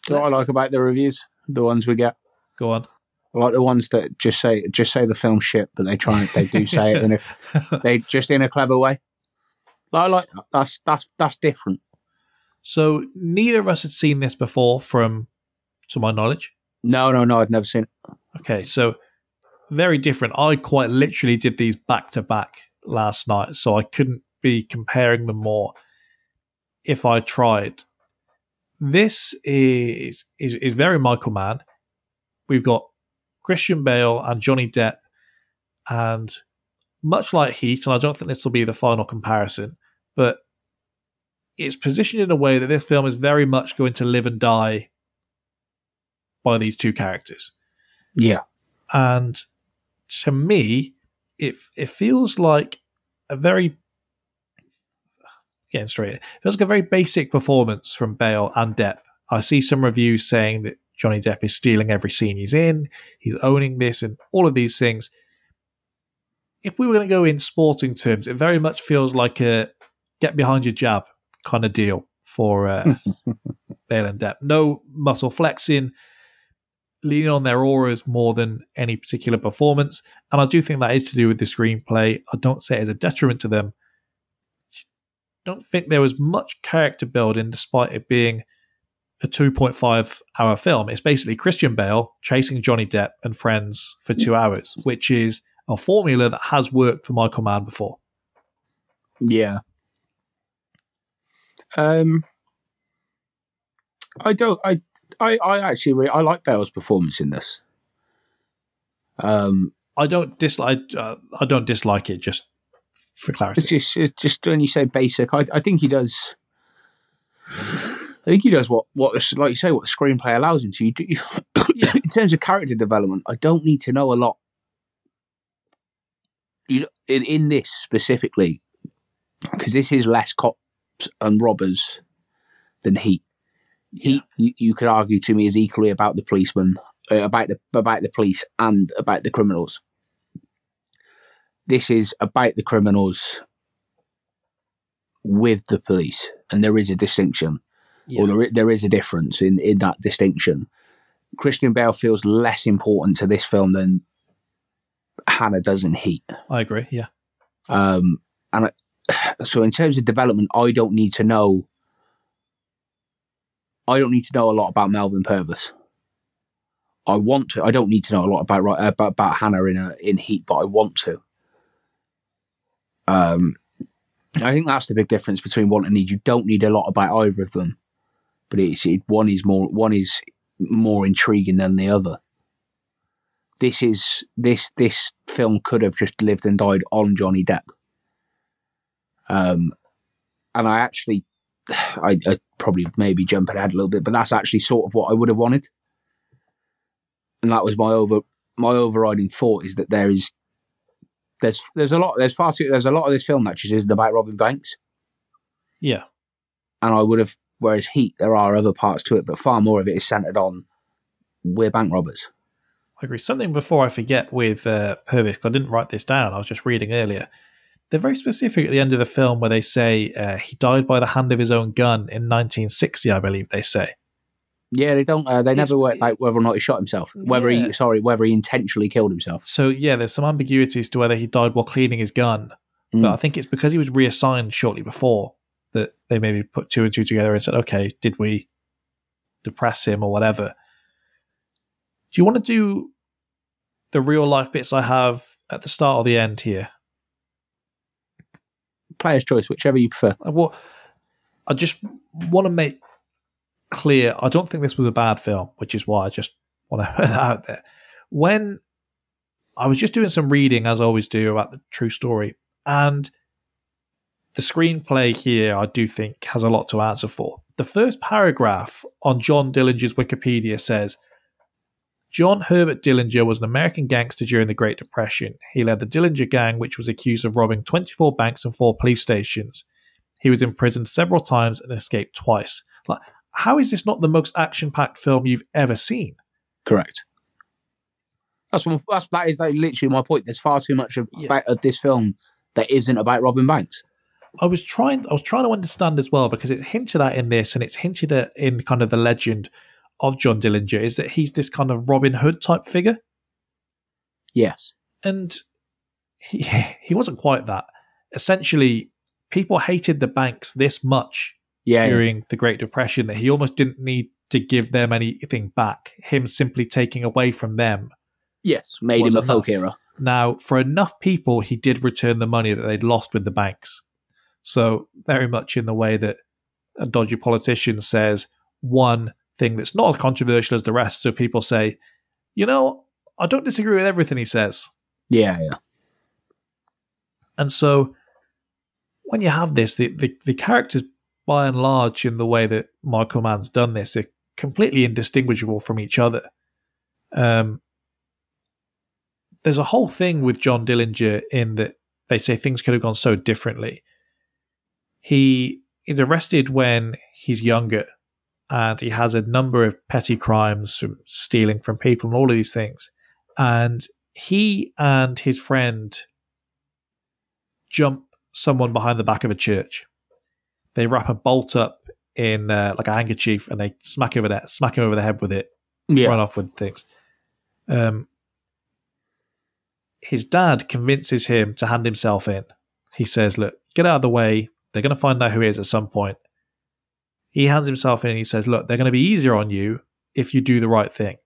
What I like about the reviews? The ones we get. Go on. I like the ones that just say just say the film shit, but they try and they do say it, and if they just in a clever way. I like that. That's that's that's different. So neither of us had seen this before, from to my knowledge. No, no, no. I'd never seen it. Okay, so very different. I quite literally did these back to back last night, so I couldn't be comparing them more if I tried. This is is, is very Michael Mann. We've got Christian Bale and Johnny Depp, and much like Heat, and I don't think this will be the final comparison, but it's positioned in a way that this film is very much going to live and die by these two characters Yeah, and to me, it it feels like a very getting straight. It feels like a very basic performance from Bale and Depp. I see some reviews saying that Johnny Depp is stealing every scene he's in, he's owning this, and all of these things. If we were going to go in sporting terms, it very much feels like a get behind your jab kind of deal for uh, Bale and Depp. No muscle flexing, leaning on their auras more than any particular performance. And I do think that is to do with the screenplay. I don't say it as a detriment to them. I Don't think there was much character building despite it being a 2.5 hour film. It's basically Christian Bale chasing Johnny Depp and friends for two hours, which is a formula that has worked for Michael Mann before. yeah. Um, I don't. I I I actually really, I like Bale's performance in this. Um, I don't dislike. Uh, I don't dislike it. Just for clarity, it's just it's just when you say basic, I I think he does. I think he does what what like you say what the screenplay allows him to. You do, Yeah. in terms of character development, I don't need to know a lot. You in in this specifically, because this is less cops and robbers than Heat. Heat, you, you could argue to me, is equally about the policeman, uh, about the about the police and about the criminals. This is about the criminals with the police, and there is a distinction, or there, there is a difference in in that distinction. Christian Bale feels less important to this film than Hanna does in Heat. I agree. Yeah, Um, and I, so, in terms of development, I don't need to know. I don't need to know a lot about Melvin Purvis. I want to. I don't need to know a lot about Ro- about, about Hanna in a, in Heat, but I want to. Um, I think that's the big difference between want and need. You don't need a lot about either of them, but it's it, one is more one is more intriguing than the other. This is this this film could have just lived and died on Johnny Depp. Um, and I actually, I, I probably maybe jumping ahead a little bit, but that's actually sort of what I would have wanted. And that was my over my overriding thought is that there is there's there's a lot there's far too there's a lot of this film that just isn't about Robin Banks, yeah. and I would have whereas Heat, there are other parts to it, but far more of it is centered on we're bank robbers. I agree. Something before I forget with uh, Purvis, because I didn't write this down. I was just reading earlier. They're very specific at the end of the film where they say uh, he died by the hand of his own gun in 1960, I believe they say. Yeah, they don't. Uh, they It's- never work out whether or not he shot himself. Whether Yeah. he, sorry, whether he intentionally killed himself. So, yeah, there's some ambiguities to whether he died while cleaning his gun. Mm. But I think it's because he was reassigned shortly before that they maybe put two and two together and said, okay, did we depress him or whatever? Do you want to do the real life bits I have at the start or the end here? Player's choice, whichever you prefer. Uh, I I just want to make clear I don't think this was a bad film, which is why I just want to put that out there. When I was just doing some reading, as I always do, about the true story, and the screenplay here, I do think, has a lot to answer for. The first paragraph on John Dillinger's Wikipedia says John Herbert Dillinger was an American gangster during the Great Depression. He led the Dillinger Gang, which was accused of robbing 24 banks and four police stations. He was imprisoned several times and escaped twice. Like, how is this not the most action-packed film you've ever seen? Correct. That's one, that's that is like literally my point. There's far too much of, about, of this film that isn't about robbing banks. I was trying I was trying to understand as well because it hinted at in this and it's hinted at in kind of the legend of John Dillinger is that he's this kind of Robin Hood type figure. Yes. And he he wasn't quite that. Essentially, people hated the banks this much Yeah, yeah. during the Great Depression that he almost didn't need to give them anything back. Him simply taking away from them Yes, made him a folk hero. Now, for enough people, he did return the money that they'd lost with the banks. So, very much in the way that a dodgy politician says one thing that's not as controversial as the rest. So, people say, you know, I don't disagree with everything he says. Yeah, yeah. And so, when you have this, the, the, the characters, by and large, in the way that Michael Mann's done this, are completely indistinguishable from each other. Um, there's a whole thing with John Dillinger in that they say things could have gone so differently. He is arrested when he's younger and he has a number of petty crimes from stealing from people and all of these things. And he and his friend jump someone behind the back of a church. They wrap a bolt up in uh, like a handkerchief and they smack over that smack him over the head with it. Yeah. Run off with things. Um, his dad convinces him to hand himself in. He says, "Look, get out of the way. They're going to find out who he is at some point." He hands himself in and he says, "Look, they're going to be easier on you if you do the right thing."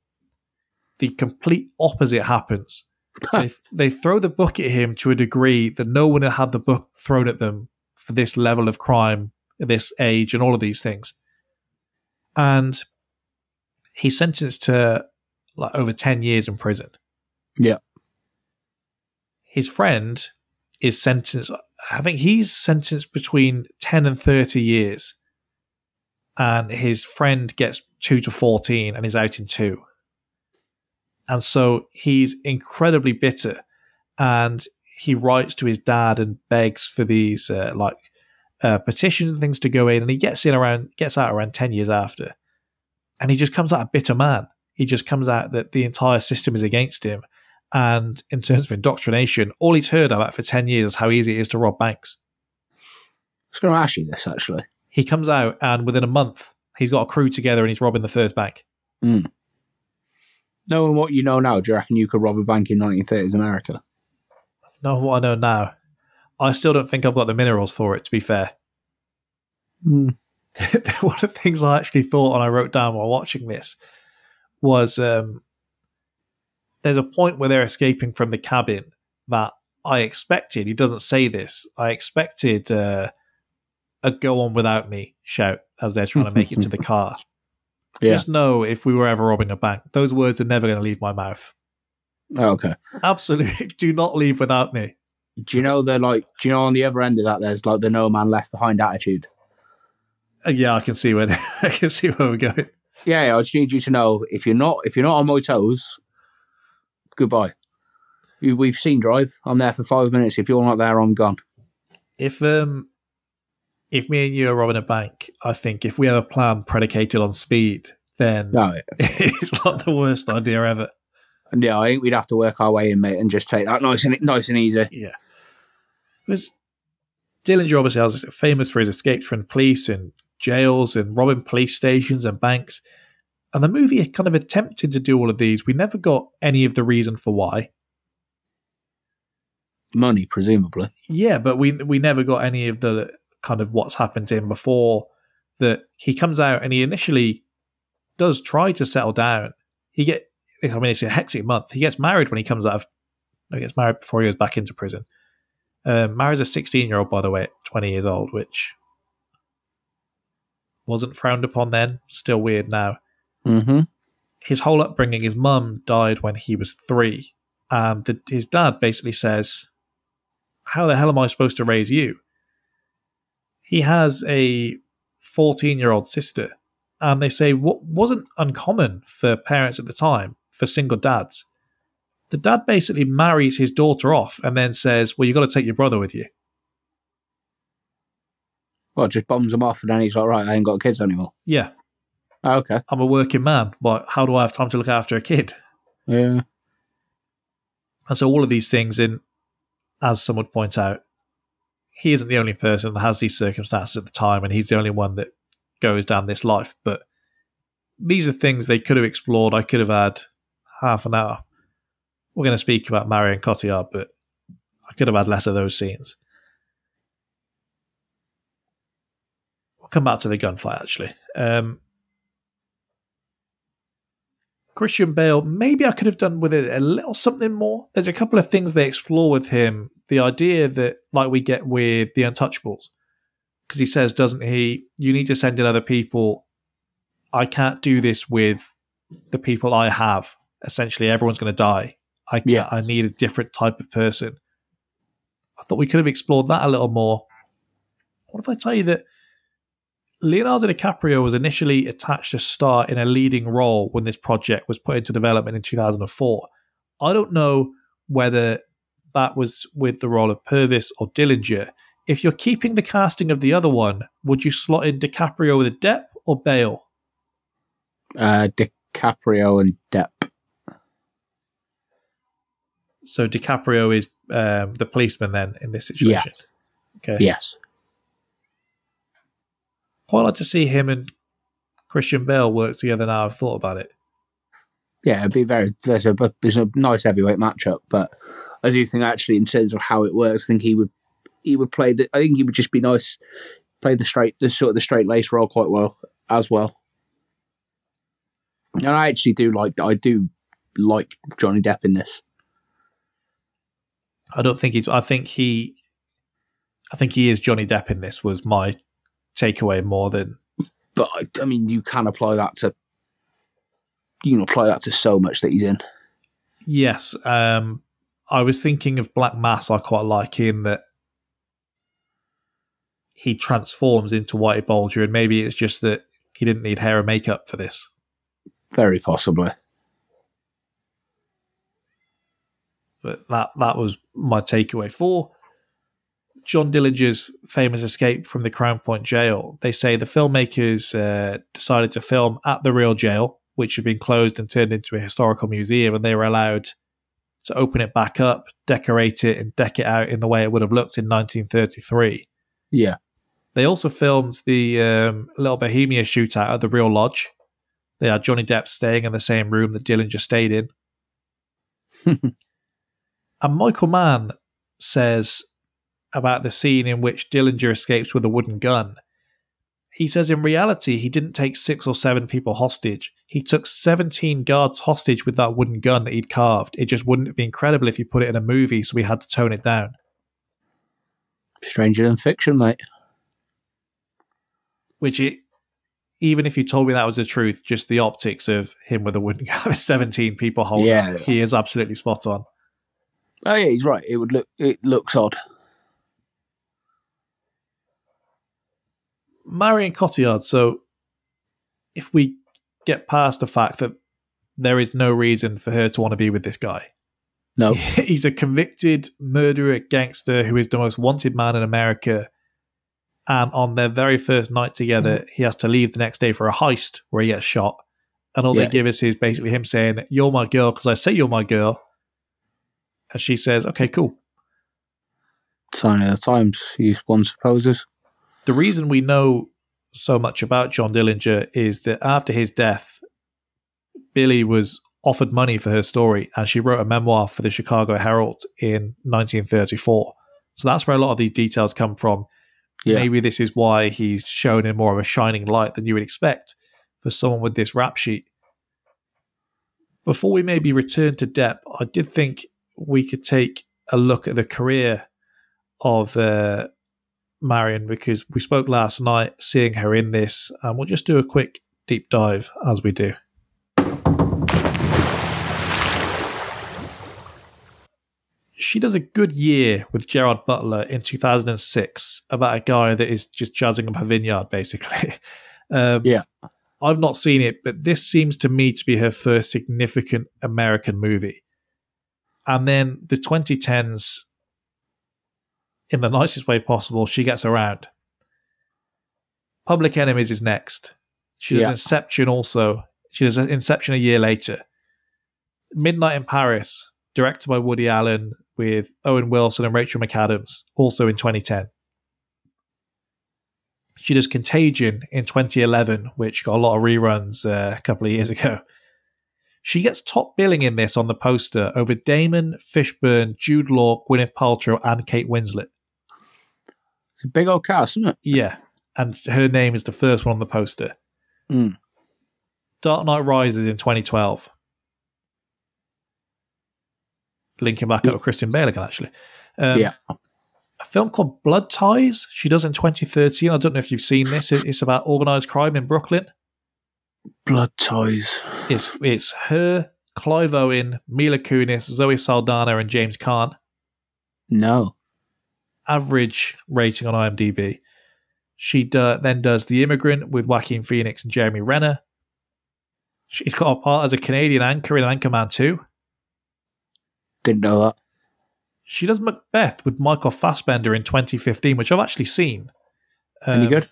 The complete opposite happens. they, they throw the book at him to a degree that no one had had the book thrown at them for this level of crime, this age, and all of these things. And he's sentenced to like over 10 years in prison. Yeah. His friend is sentenced, I think he's sentenced between 10 and 30 years. And his friend gets 2 to 14 and is out in 2. And so he's incredibly bitter and he writes to his dad and begs for these uh, like uh, petitions and things to go in and he gets in around gets out around 10 years after and he just comes out a bitter man he just comes out that the entire system is against him and in terms of indoctrination all he's heard about for 10 years is how easy it is to rob banks I was going to ask you this actually. He comes out and within a month he's got a crew together and he's robbing the first bank Mm. Knowing what you know now, do you reckon you could rob a bank in 1930s America? know what i know now i still don't think i've got the minerals for it to be fair Mm. one of the things I actually thought and I wrote down while watching this was um, there's a point where they're escaping from the cabin that I expected. He doesn't say this. I expected uh, a "go on without me" shout as they're trying to make it to the car. Yeah. Just know if we were ever robbing a bank, those words are never going to leave my mouth. Oh, okay. Absolutely, do not leave without me. Do you know they're like? Do you know on the other end of that, there's like the no man left behind attitude. Uh, yeah, I can see where I can see where we're going. Yeah, yeah, I just need you to know if you're not if you're not on my toes, goodbye. You, we've seen Drive. I'm there for five minutes. If you're not there, I'm gone. if um if me and you are robbing a bank, I think if we have a plan predicated on speed, then No, it's not the worst idea ever. and yeah, I think we'd have to work our way in, mate, and just take that nice and nice and easy. Yeah. Because Dillinger obviously is famous for his escapes from police and jails and robbing police stations and banks. And the movie kind of attempted to do all of these. We never got any of the reason for why. Money, presumably. Yeah, but we we never got any of the kind of what's happened to him before that he comes out and he initially does try to settle down. He get I mean it's a hectic month. He gets married when he comes out of no, he gets married before he goes back into prison. Um, marries a 16 year old, by the way, at 20 years old, which wasn't frowned upon then. Still weird now. Mm-hmm. His whole upbringing, his mum died when he was three, and the, his dad basically says, "How the hell am I supposed to raise you?" He has a 14 year old sister, and they say what wasn't uncommon for parents at the time for single dads. The dad basically marries his daughter off and then says, "Well, you've got to take your brother with you." Well, just bombs him off, and then he's like, right, I ain't got kids anymore. Yeah, Oh, okay. I'm a working man, but how do I have time to look after a kid? Yeah. And so all of these things, in as some would point out, he isn't the only person that has these circumstances at the time, and he's the only one that goes down this life. But these are things they could have explored. I could have had half an hour. We're going to speak about Marion Cotillard, but I could have had less of those scenes. We'll come back to the gunfight actually. Um, Christian Bale, maybe I could have done with it a little something more. There's a couple of things they explore with him. The idea that, like we get with the Untouchables, because he says, doesn't he, you need to send in other people. I can't do this with the people I have. Essentially, everyone's going to die. I can't, Yeah. I need a different type of person. I thought we could have explored that a little more. What if I tell you that Leonardo DiCaprio was initially attached to star in a leading role when this project was put into development in 2004. I don't know whether that was with the role of Purvis or Dillinger. If you're keeping the casting of the other one, would you slot in DiCaprio with a Depp or Bale? Uh, DiCaprio and Depp. So DiCaprio is um, the policeman then in this situation. Okay. Yes. Quite like to see him and Christian Bale work together now I've thought about it. Yeah, it'd be very. There's a, there's a nice heavyweight matchup, but I do think actually in terms of how it works, I think he would he would play the. I think he would just be nice, play the straight the sort of the straight lace role quite well as well. And I actually do like I do like Johnny Depp in this. I don't think he's. I think he. I think he is Johnny Depp in this. Was my takeaway more than But I, I mean, you can apply that to you can apply that to so much that he's in. yes. Um, I was thinking of Black Mass. I quite like in that he transforms into Whitey Bulger, and maybe it's just that he didn't need hair and makeup for this. Very possibly. But that that was my takeaway for John Dillinger's famous escape from the Crown Point jail. They say the filmmakers uh, decided to film at the real jail, which had been closed and turned into a historical museum, and they were allowed to open it back up, decorate it, and deck it out in the way it would have looked in 1933. Yeah. They also filmed the um, Little Bohemia shootout at the real lodge. They had Johnny Depp staying in the same room that Dillinger stayed in. And Michael Mann says about the scene in which Dillinger escapes with a wooden gun. He says in reality, he didn't take six or seven people hostage. He took 17 guards hostage with that wooden gun that he'd carved. It just wouldn't be incredible if you put it in a movie, so we had to tone it down. Stranger than fiction, mate. Which, it, even if you told me that was the truth, just the optics of him with a wooden gun with 17 people holding Yeah. he is absolutely spot on. Oh yeah, he's right. It would look. It looks odd. Marion Cotillard. So, if we get past the fact that there is no reason for her to want to be with this guy, No. he's a convicted murderer, gangster who is the most wanted man in America. And on their very first night together, mm-hmm. he has to leave the next day for a heist where he gets shot. And all Yeah. they give us is basically him saying, You're my girl because I say you're my girl. And she says, Okay, cool. Sign of the times, you one supposes. The reason we know so much about John Dillinger is that after his death, Billie was offered money for her story and she wrote a memoir for the Chicago Herald in 1934. So that's where a lot of these details come from. Yeah. Maybe this is why he's shown in more of a shining light than you would expect for someone with this rap sheet. Before we maybe return to Depp, I did think we could take a look at the career of uh, Marion because we spoke last night seeing her in this, and we'll just do a quick deep dive as we do. She does a good year with Gerard Butler in 2006 about a guy that is just jazzing up a vineyard, basically. Um, Yeah. I've not seen it, but this seems to me to be her first significant American movie. And then the 2010s, in the nicest way possible, she gets around. Public Enemies is next. She does Yeah. Inception also. She does Inception a year later. Midnight in Paris, directed by Woody Allen with Owen Wilson and Rachel McAdams, also in 2010. She does Contagion in 2011, which got a lot of reruns uh, a couple of years ago. She gets top billing in this on the poster over Damon, Fishburne, Jude Law, Gwyneth Paltrow, and Kate Winslet. It's a big old cast, isn't it? Yeah, and her name is the first one on the poster. Mm. Dark Knight Rises in 2012. Linking back up with Christian Bale again, actually. Um, Yeah. A film called Blood Ties, she does in 2013. I don't know if you've seen this. It's about organized crime in Brooklyn. Blood ties. It's it's her, Clive Owen, Mila Kunis, Zoe Saldana, and James Caan. No. Average rating on IMDb. She do, then does The Immigrant with Joaquin Phoenix and Jeremy Renner. She's got a part as a Canadian anchor in Anchorman 2. Didn't know that. She does Macbeth with Michael Fassbender in 2015, which I've actually seen. Any Um, good?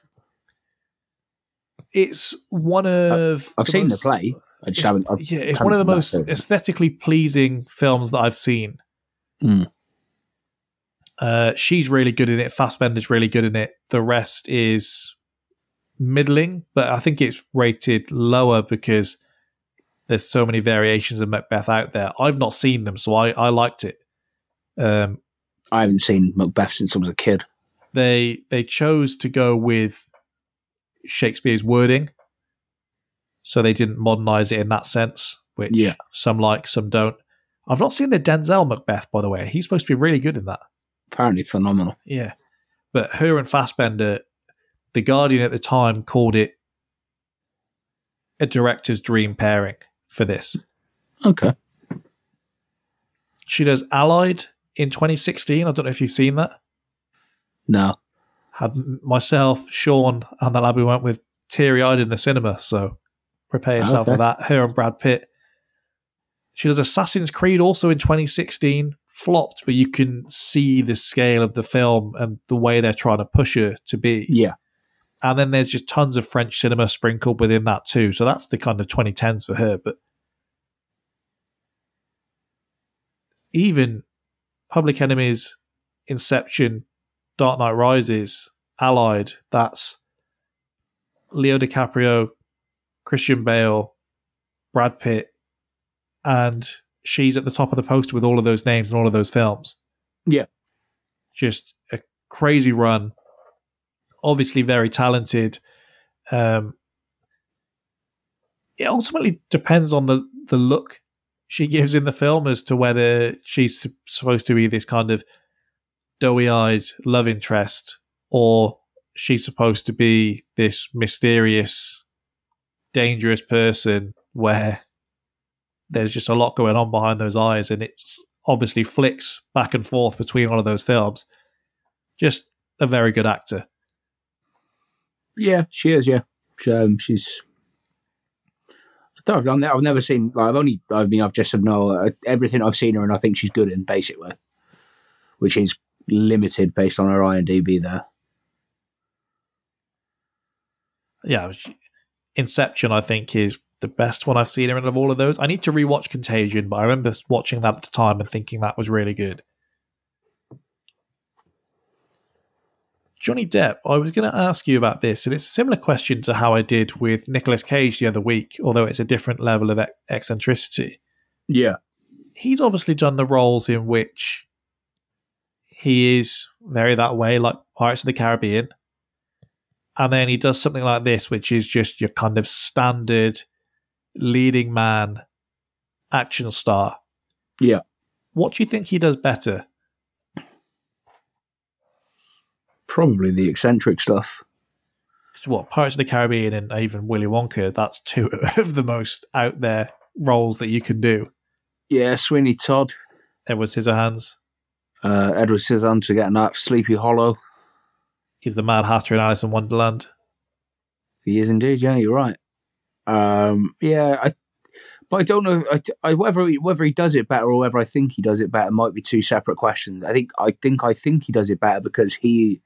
It's one of. I've seen the play. I just haven't. I've Yeah, it's one of the most aesthetically pleasing films that I've seen. Mm. Uh, she's really good in it. Fassbender's really good in it. The rest is middling, but I think it's rated lower because there's so many variations of Macbeth out there. I've not seen them, so I, I liked it. Um, I haven't seen Macbeth since I was a kid. they they chose to go with Shakespeare's wording, so they didn't modernize it in that sense, which Yeah. some like, some don't. I've not seen the Denzel Macbeth, by the way. He's supposed to be really good in that. Apparently phenomenal. Yeah, but her and Fassbender, the Guardian at the time called it a director's dream pairing for this. Okay. She does Allied in 2016. I don't know if you've seen that. No. had myself, Sean, and the lab we went with teary eyed in the cinema. So prepare yourself Okay. for that. Her and Brad Pitt. She does Assassin's Creed also in 2016. Flopped, but you can see the scale of the film and the way they're trying to push her to be. Yeah. And then there's just tons of French cinema sprinkled within that too. So that's the kind of 2010s for her. But even Public Enemies, Inception, Dark Knight Rises, Allied, that's Leo DiCaprio, Christian Bale, Brad Pitt, and she's at the top of the poster with all of those names and all of those films. Yeah. Just a crazy run. Obviously very talented. Um, it ultimately depends on the the look she gives in the film as to whether she's supposed to be this kind of doughy-eyed love interest or she's supposed to be this mysterious dangerous person where there's just a lot going on behind those eyes and it's obviously flicks back and forth between all of those films just a very good actor Yeah, she is. Yeah, She, um, she's. I don't know, I've, I've never seen. Like, I've only. I mean, I've just said no. Uh, everything I've seen her, and I think she's good in basically, which is limited based on her IMDb there. yeah, Inception, I think, is the best one I've seen him in of all of those. I need to rewatch Contagion, but I remember watching that at the time and thinking that was really good. Johnny Depp, I was going to ask you about this, and it's a similar question to how I did with Nicolas Cage the other week, although it's a different level of eccentricity. Yeah. He's obviously done the roles in which he is very that way, like Pirates of the Caribbean. And then he does something like this, which is just your kind of standard leading man action star. Yeah. What do you think he does better? Probably the eccentric stuff. what Pirates of the Caribbean and even Willy Wonka? That's two of the most out there roles that you can do. Yeah, Sweeney Todd, Edward Scissorhands. uh, Edward Scissorhands to get that Sleepy Hollow. He's the Mad Hatter in Alice in Wonderland. He is indeed. Yeah, you're right. Um, yeah, I, but I don't know I, I, whether he, whether he does it better or whether I think he does it better might be two separate questions. I think I think I think he does it better because he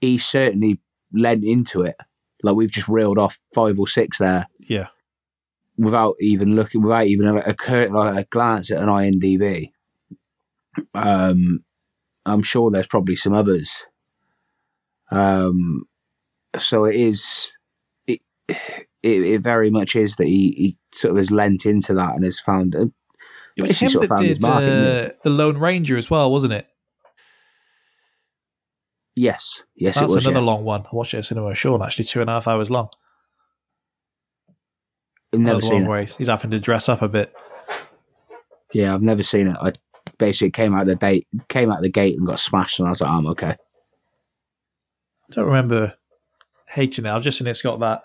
he certainly lent into it. Like we've just reeled off five or six there Yeah. without even looking, without even a, a, like a glance at an IMDb. Um, I'm sure there's probably some others. Um, so it is, it, it, it very much is that he, he sort of has lent into that and has found a, It was him sort of that did uh, the Lone Ranger as well, wasn't it? yes, yes, That's it was. another yeah. long one. I watched it at Cinema Sean, actually, two and a half hours long. I've never seen it. he's having to dress up a bit. Yeah, I've never seen it. I basically came out the date, came out the gate and got smashed, and I was like, I'm okay. I don't remember hating it. I've just seen it's got that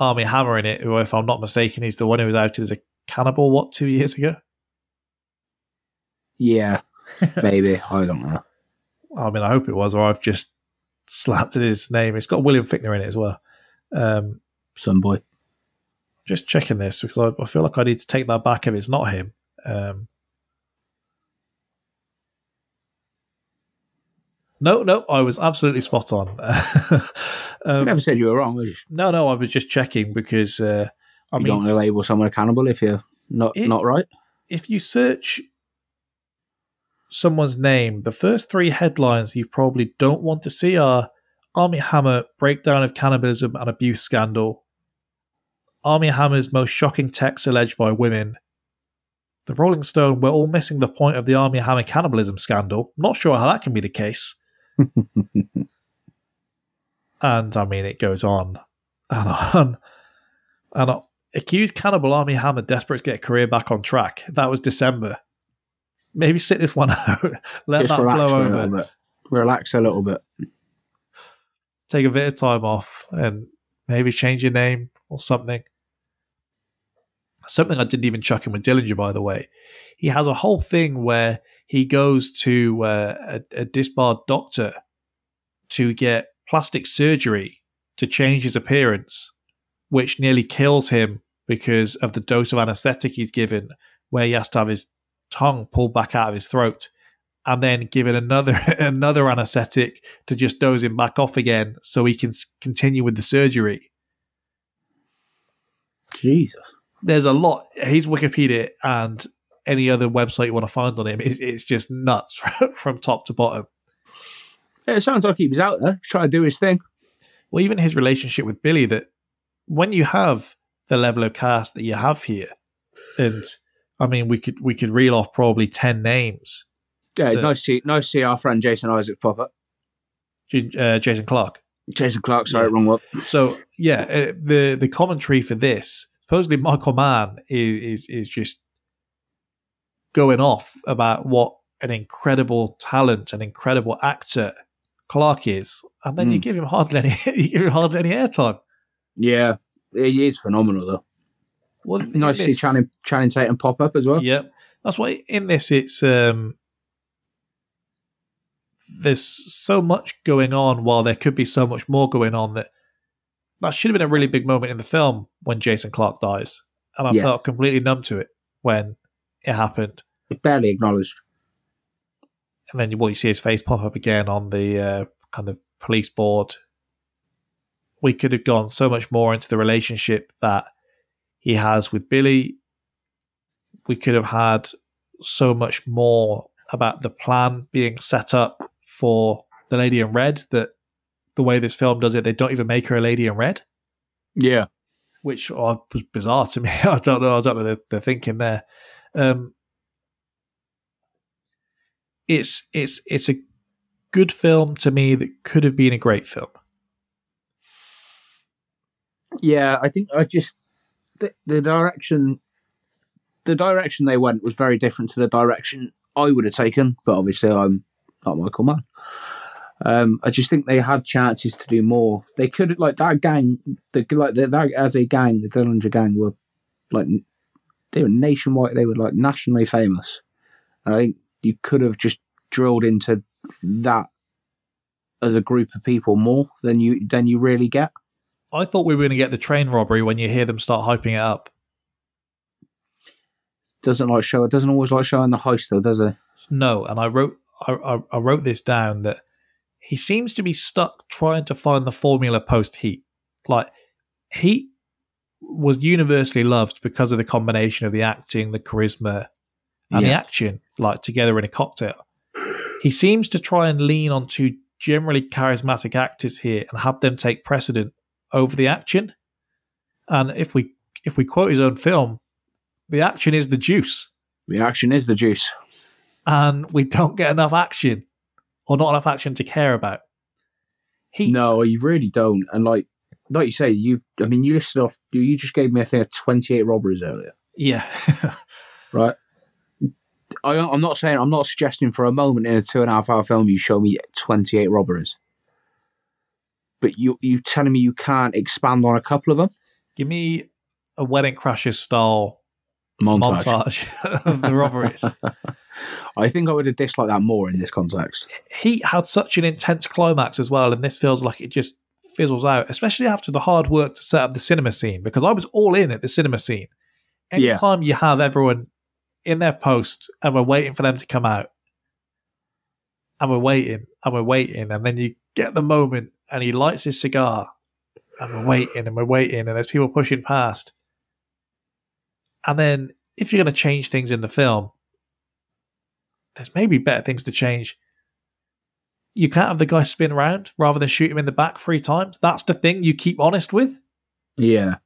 Armie Hammer in it, who, if I'm not mistaken, is the one who was outed as a cannibal, what, two years ago? Yeah, maybe I don't know. I mean, I hope it was, or I've just slapped his name. It's got William Fichtner in it as well. Um, Some boy. just checking this because I, I feel like I need to take that back if it's not him. Um, no, no, I was absolutely spot on. I um, never said you were wrong. Just, no, no, I was just checking because uh, I you mean, don't want to label someone a cannibal if you're not It- not right. if you search someone's name, the first three headlines you probably don't want to see are Armie Hammer breakdown of cannibalism and abuse scandal, Armie Hammer's most shocking texts alleged by women. The Rolling Stone, we're all missing the point of the Armie Hammer cannibalism scandal. Not sure how that can be the case. And I mean, it goes on and on and on. Accused cannibal Armie Hammer desperate to get a career back on track. That was December. Maybe sit this one out. Let Just that blow for a over. Relax a little bit. Take a bit of time off and maybe change your name or something. Something I didn't even chuck in with Dillinger, by the way. He has a whole thing where he goes to uh, a, a disbarred doctor to get plastic surgery to change his appearance, which nearly kills him because of the dose of anesthetic he's given, where he has to have his tongue pulled back out of his throat and then given another another anesthetic to just doze him back off again so he can continue with the surgery. Jesus. There's a lot. His Wikipedia and any other website you want to find on him, it's, it's just nuts from top to bottom. Yeah, it sounds like he was out there trying to do his thing. Well, even his relationship with Billie, that when you have the level of cast that you have here, and I mean, we could we could reel off probably ten names. Yeah, The- nice to see nice see our friend Jason Isaac pop up. Uh, Jason Clarke. Jason Clarke, sorry, Yeah. wrong one. So yeah, uh, the the commentary for this supposedly Michael Mann is, is is just going off about what an incredible talent, an incredible actor Clarke is, and then you Mm. give him hardly any you give him hardly any airtime. Yeah, he is phenomenal though. Well, Nice to see Channing Channing Tatum pop up as well. Yep. That's why in this it's um there's so much going on while there could be so much more going on that that should have been a really big moment in the film when Jason Clarke dies. And I Yes. felt completely numb to it when it happened. It Barely acknowledged. And then what you see his face pop up again on the uh, kind of police board we could have gone so much more into the relationship that he has with Billie. We could have had so much more about the plan being set up for the lady in red that the way this film does it, they don't even make her a lady in red, Yeah. which was bizarre to me. I don't know. I don't know the, the thinking there. Um, it's it's it's a good film to me that could have been a great film. Yeah, I think I just the, the direction the direction they went was very different to the direction I would have taken, but obviously I'm not Michael Mann. Um, I just think they had chances to do more. They could like that gang, the like the, that as a gang, the Dillinger gang were like they were nationwide. They were like nationally famous. And I think you could have just drilled into that as a group of people more than you than you really get. I thought we were going to get the train robbery when you hear them start hyping it up. Doesn't like show. It doesn't always like showing the heist though, does it? No, and I wrote I, I, I wrote this down that he seems to be stuck trying to find the formula post Heat. Like Heat was universally loved because of the combination of the acting, the charisma, and the action, like together in a cocktail. He seems to try and lean on two generally charismatic actors here and have them take precedent over the action. And if we if we quote his own film, the action is the juice The action is the juice. and we don't get enough action or not enough action to care about. He No, you really don't. And like like you say, you I mean you listed off you, you just gave me a thing of twenty eight robberies earlier. yeah. Right. I, I'm not saying I'm not suggesting for a moment in a two and a half hour film you show me 28 robberies, but you you telling me you can't expand on a couple of them? Give me a wedding crashers style Montage. montage of the robberies. I think I would have disliked that more in this context. Heat had such an intense climax as well, and this feels like it just fizzles out, especially after the hard work to set up the cinema scene, because I was all in at the cinema scene. Yeah. Anytime you have everyone in their post and we're waiting for them to come out, and we're waiting, and we're waiting, and then you get the moment and he lights his cigar, and we're waiting, and we're waiting, and there's people pushing past. And then if you're going to change things in the film, there's maybe better things to change. You can't have the guy spin around rather than shoot him in the back three times. That's the thing you keep honest with. Yeah.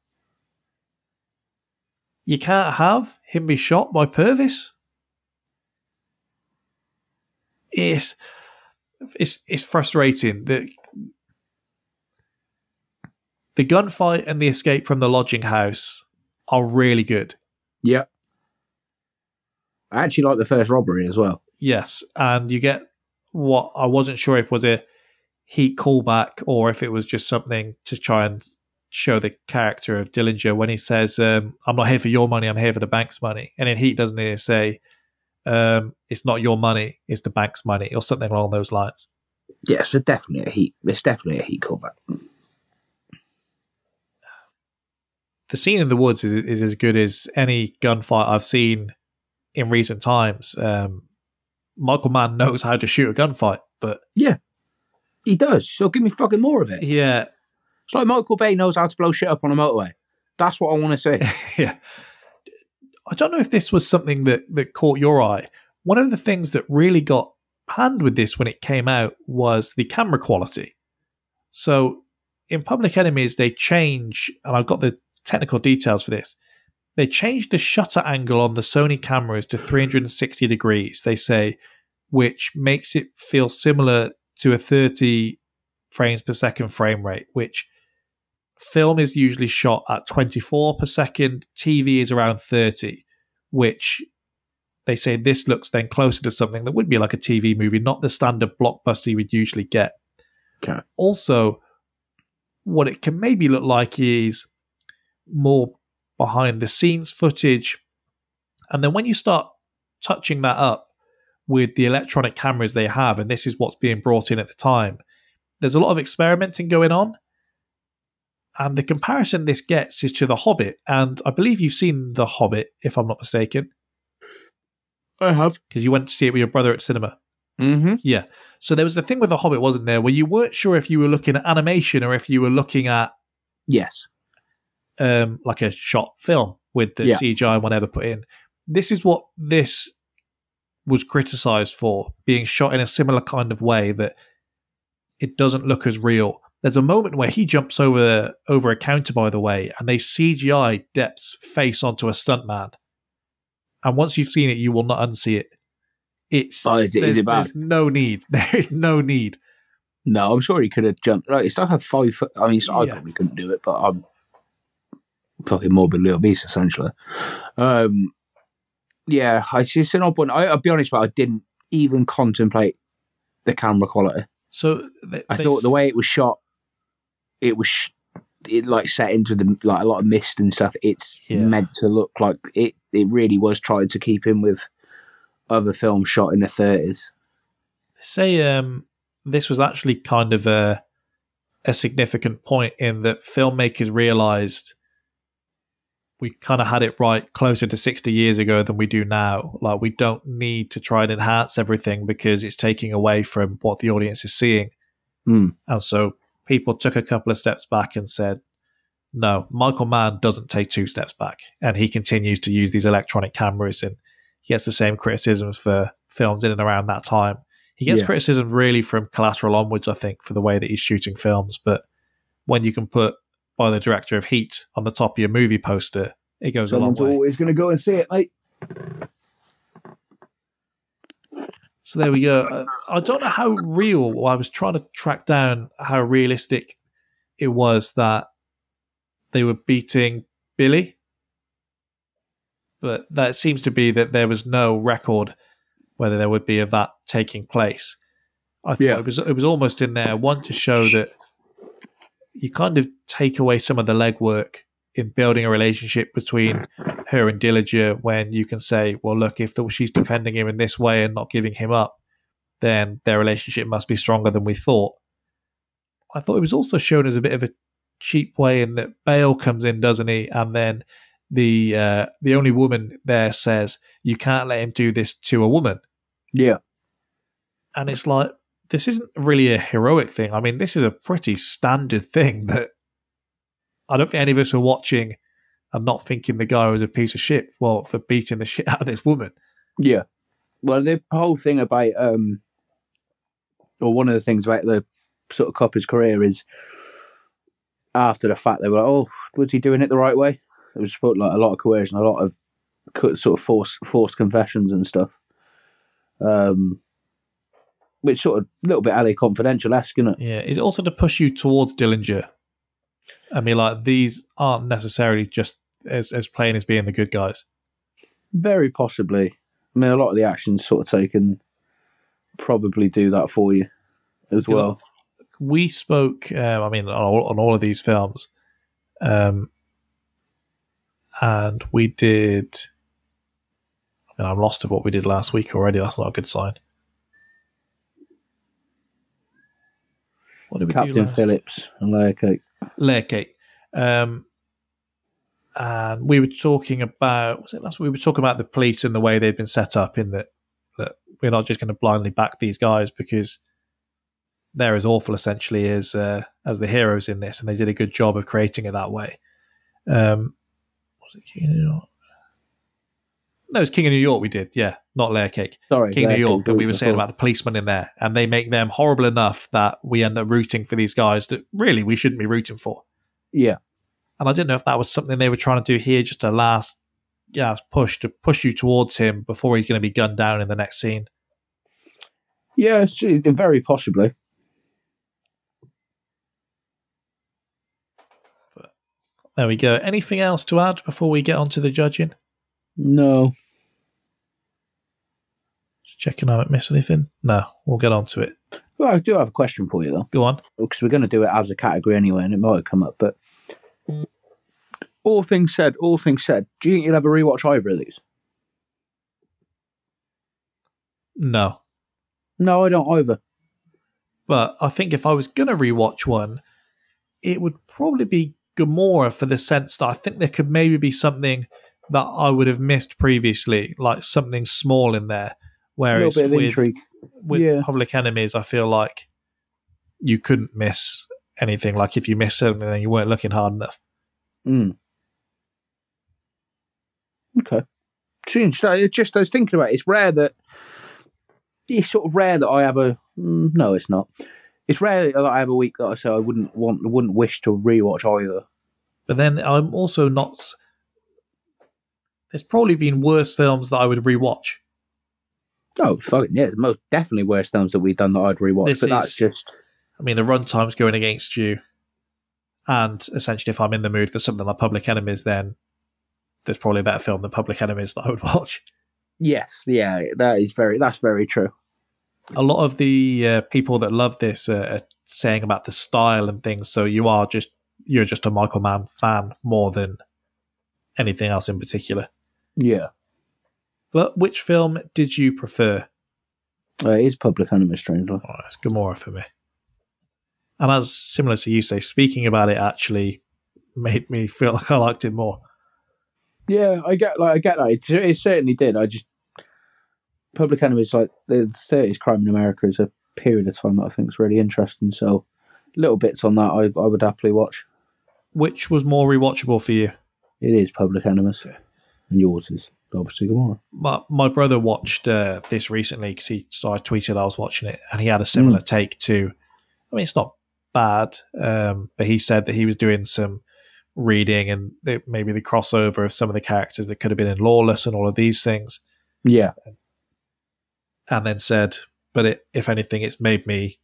You can't have him be shot by Purvis. It's it's it's frustrating. The the gunfight and the escape from the lodging house are really good. Yeah. I actually like the first robbery as well. Yes, and you get what I wasn't sure if was a heat callback or if it was just something to try and show the character of Dillinger when he says, um, "I'm not here for your money. I'm here for the bank's money." And in Heat, doesn't he say, um, "It's not your money. It's the bank's money," or something along those lines? Yeah, so definitely a heat. It's definitely a heat callback. The scene in the woods is, is as good as any gunfight I've seen in recent times. Um, Michael Mann knows how to shoot a gunfight, but yeah, He does. So give me fucking more of it. yeah, It's like Michael Bay knows how to blow shit up on a motorway. That's what I want to see. yeah. I don't know if this was something that, that caught your eye. One of the things that really got panned with this when it came out was the camera quality. So in Public Enemies, they change, and I've got the technical details for this. They changed the shutter angle on the Sony cameras to 360 degrees, they say, which makes it feel similar to a 30 frames per second frame rate, which film is usually shot at 24 per second, TV is around 30, which they say this looks then closer to something that would be like a TV movie, not the standard blockbuster you would usually get. Okay. Also, what it can maybe look like is more behind the scenes footage. And then when you start touching that up with the electronic cameras they have, and this is what's being brought in at the time, there's a lot of experimenting going on. And the comparison this gets is to The Hobbit. And I believe you've seen The Hobbit, if I'm not mistaken, I have. because you went to see it with your brother at cinema. Mm-hmm. Yeah. So there was the thing with the Hobbit, wasn't there, where you weren't sure if you were looking at animation or if you were looking at Yes. Um, like a shot film with the Yeah. CGI and whatever put in. This is what this was criticized for, being shot in a similar kind of way that it doesn't look as real. There's a moment where he jumps over over a counter, by the way, and they CGI Depp's face onto a stuntman. And once you've seen it, you will not unsee it. It's Oh, is it- is there's, it bad? there's no need. There is no need. No, I'm sure he could have jumped. Like it's like a five foot. I mean, I Yeah. probably couldn't do it, but I'm fucking morbidly obese essentially. Um, yeah, I see. It's an odd one. I, I'll be honest, but I didn't even contemplate the camera quality. So I they thought the way it was shot, it was sh- it like set into the like a lot of mist and stuff. It's Yeah. meant to look like it. It really was trying to keep in with other films shot in the 30s. say um this was actually kind of a a significant point in that filmmakers realized we kind of had it right closer to 60 years ago than we do now like we don't need to try and enhance everything because it's taking away from what the audience is seeing Hmm. and so people took a couple of steps back and said no michael mann doesn't take two steps back and he continues to use these electronic cameras and he gets the same criticisms for films in and around that time he gets Yeah. criticism really from collateral onwards, I think, for the way that he's shooting films. But when you can put by the director of Heat on the top of your movie poster, it goes a long Someone's way. always going to go and see it, mate. So there we go. Uh, I don't know how real. I was trying to track down how realistic it was that they were beating Billie, but that seems to be that there was no record whether there would be of that taking place. I thought Yeah. it was it was almost in there one to show that you kind of take away some of the legwork in building a relationship between her and Dillinger when you can say, well, look, if the, she's defending him in this way and not giving him up, then their relationship must be stronger than we thought. I thought it was also shown as a bit of a cheap way in that Bale comes in, doesn't he? And then the uh, the only woman there says, you can't let him do this to a woman. Yeah. And it's like, this isn't really a heroic thing. I mean, this is a pretty standard thing that I don't think any of us were watching and not thinking the guy was a piece of shit well, for beating the shit out of this woman. Yeah. Well, the whole thing about, um, or one of the things about the sort of copper's career is after the fact they were like, oh, was he doing it the right way? It was of like a lot of coercion, a lot of sort of forced forced confessions and stuff. Um, which sort of a little bit LA confidential esque, isn't it? Yeah, is it also to push you towards Dillinger? I mean, like these aren't necessarily just as as plain as being the good guys. Very possibly. I mean, a lot of the actions sort of taken probably do that for you as Because well. we spoke. Um, I mean, on all, on all of these films, um, and we did. I mean, I'm lost of what we did last week already. That's not a good sign. What did we do Captain last Phillips and Layer Cake. layer cake. Um, and we were talking about was it last we were talking about the police and the way they've been set up in that that we're not just going to blindly back these guys because they're as awful essentially as uh, as the heroes in this, and they did a good job of creating it that way. Um, was it King of New York? No, it's King of New York. We did, yeah, not Layer Cake. Sorry, King of New York that we were saying before. about the policemen in there, and they make them horrible enough that we end up rooting for these guys that really we shouldn't be rooting for. Yeah. And I didn't know if that was something they were trying to do here, just a last, yeah, push to push you towards him before he's going to be gunned down in the next scene. Yeah, very possibly. There we go. Anything else to add before we get on to the judging? No. Just checking I haven't missed anything. No, we'll get on to it. Well, I do have a question for you though, Go on. because we're going to do it as a category anyway, and it might come up. But all things said, all things said. Do you think you'll ever rewatch either of these? No. No, I don't either. But I think if I was going to rewatch one, it would probably be Gomorrah for the sense that I think there could maybe be something that I would have missed previously, like something small in there. A Where little bit of with, with Yeah. Public Enemies, I feel like you couldn't miss anything. Like if you missed something, then you weren't looking hard enough. Mm. Okay. It's just I was thinking about it. It's rare that it's sort of rare that I have a mm, no, it's not. It's rare that I have a week that I say I wouldn't want, wouldn't wish to rewatch either. But then I'm also not. There's probably been worse films that I would rewatch. Oh, fucking yeah, most definitely worst films that we've done that I'd rewatch. This but that's is- just I mean, the runtime's going against you, and essentially, if I'm in the mood for something like Public Enemies, then there's probably a better film than Public Enemies that I would watch. yes, yeah, that is very that's very true. a lot of the uh, people that love this uh, are saying about the style and things. So you are just you're just a Michael Mann fan more than anything else in particular. Yeah, But which film did you prefer? uh, it is Public Enemy, strangely. Oh, it's Gomorrah for me. And as similar to you say, speaking about it actually made me feel like I liked it more. Yeah, I get like I get that. It, it certainly did. I just Public Enemy is like the thirties crime in America is a period of time that I think is really interesting. So little bits on that I I would happily watch. Which was more rewatchable for you? It is Public Enemies, and yours is obviously Gomorrah. my, my brother watched uh, this recently because he so I tweeted I was watching it and he had a similar take to. I mean, it's not bad, um, but he said that he was doing some reading and the, maybe the crossover of some of the characters that could have been in Lawless and all of these things, Yeah, and then said, but it, if anything, it's made me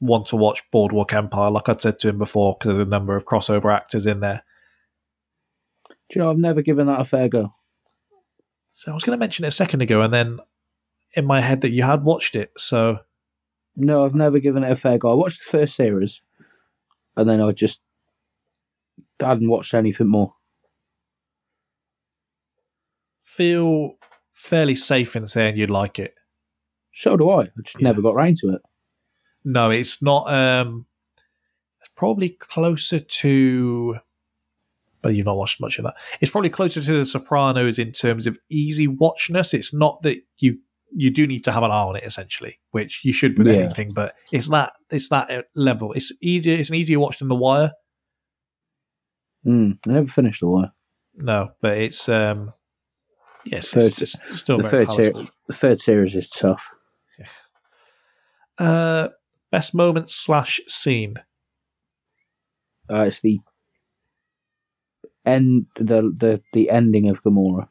want to watch Boardwalk Empire, like I'd said to him before, because of the number of crossover actors in there. Do you know I've never given that a fair go. So I was going to mention it a second ago, and then in my head that you had watched it, so. No, I've never given it a fair go. I watched the first series, and then I just hadn't watched anything more. feel fairly safe in saying you'd like it. So do I. I just Yeah. never got round to it. No, it's not. Um, it's probably closer to. But you've not watched much of that. It's probably closer to The Sopranos in terms of easy watchness. It's not that you you do need to have an eye on it essentially, which you should with Yeah. anything. But it's that it's that uh, level. It's easier. It's an easier watch than The Wire. Mm, I never finished the wire. No, but it's um, yes, Third- it's, it's still the very third, ser- the third series is tough. Uh, best moment slash scene. Uh, it's the end, the the the ending of Gomorrah.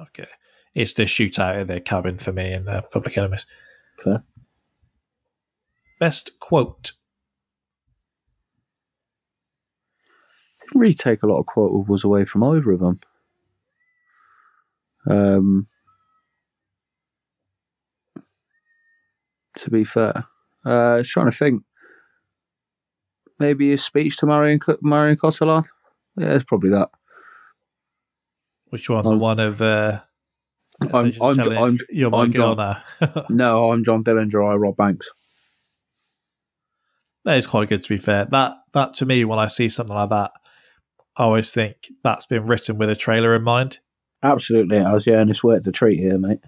Okay. It's the shootout at their cabin for me in uh, Public Enemies. Fair. Best quote. Didn't really take a lot of quotables away from either of them. Um, to be fair, uh, I was trying to think. Maybe his speech to Marion Marion Cotillard. Yeah, it's probably that. Which one? the Um, one of. Uh, I'm- essentially I'm- I'm- You're my I'm girl John. now. No, I'm John Dillinger. I Rob Banks. that is quite good, to be fair. That, that to me, when I see something like that, I always think that's been written with a trailer in mind. Absolutely, I was. Yeah, and it's worth the treat here, mate.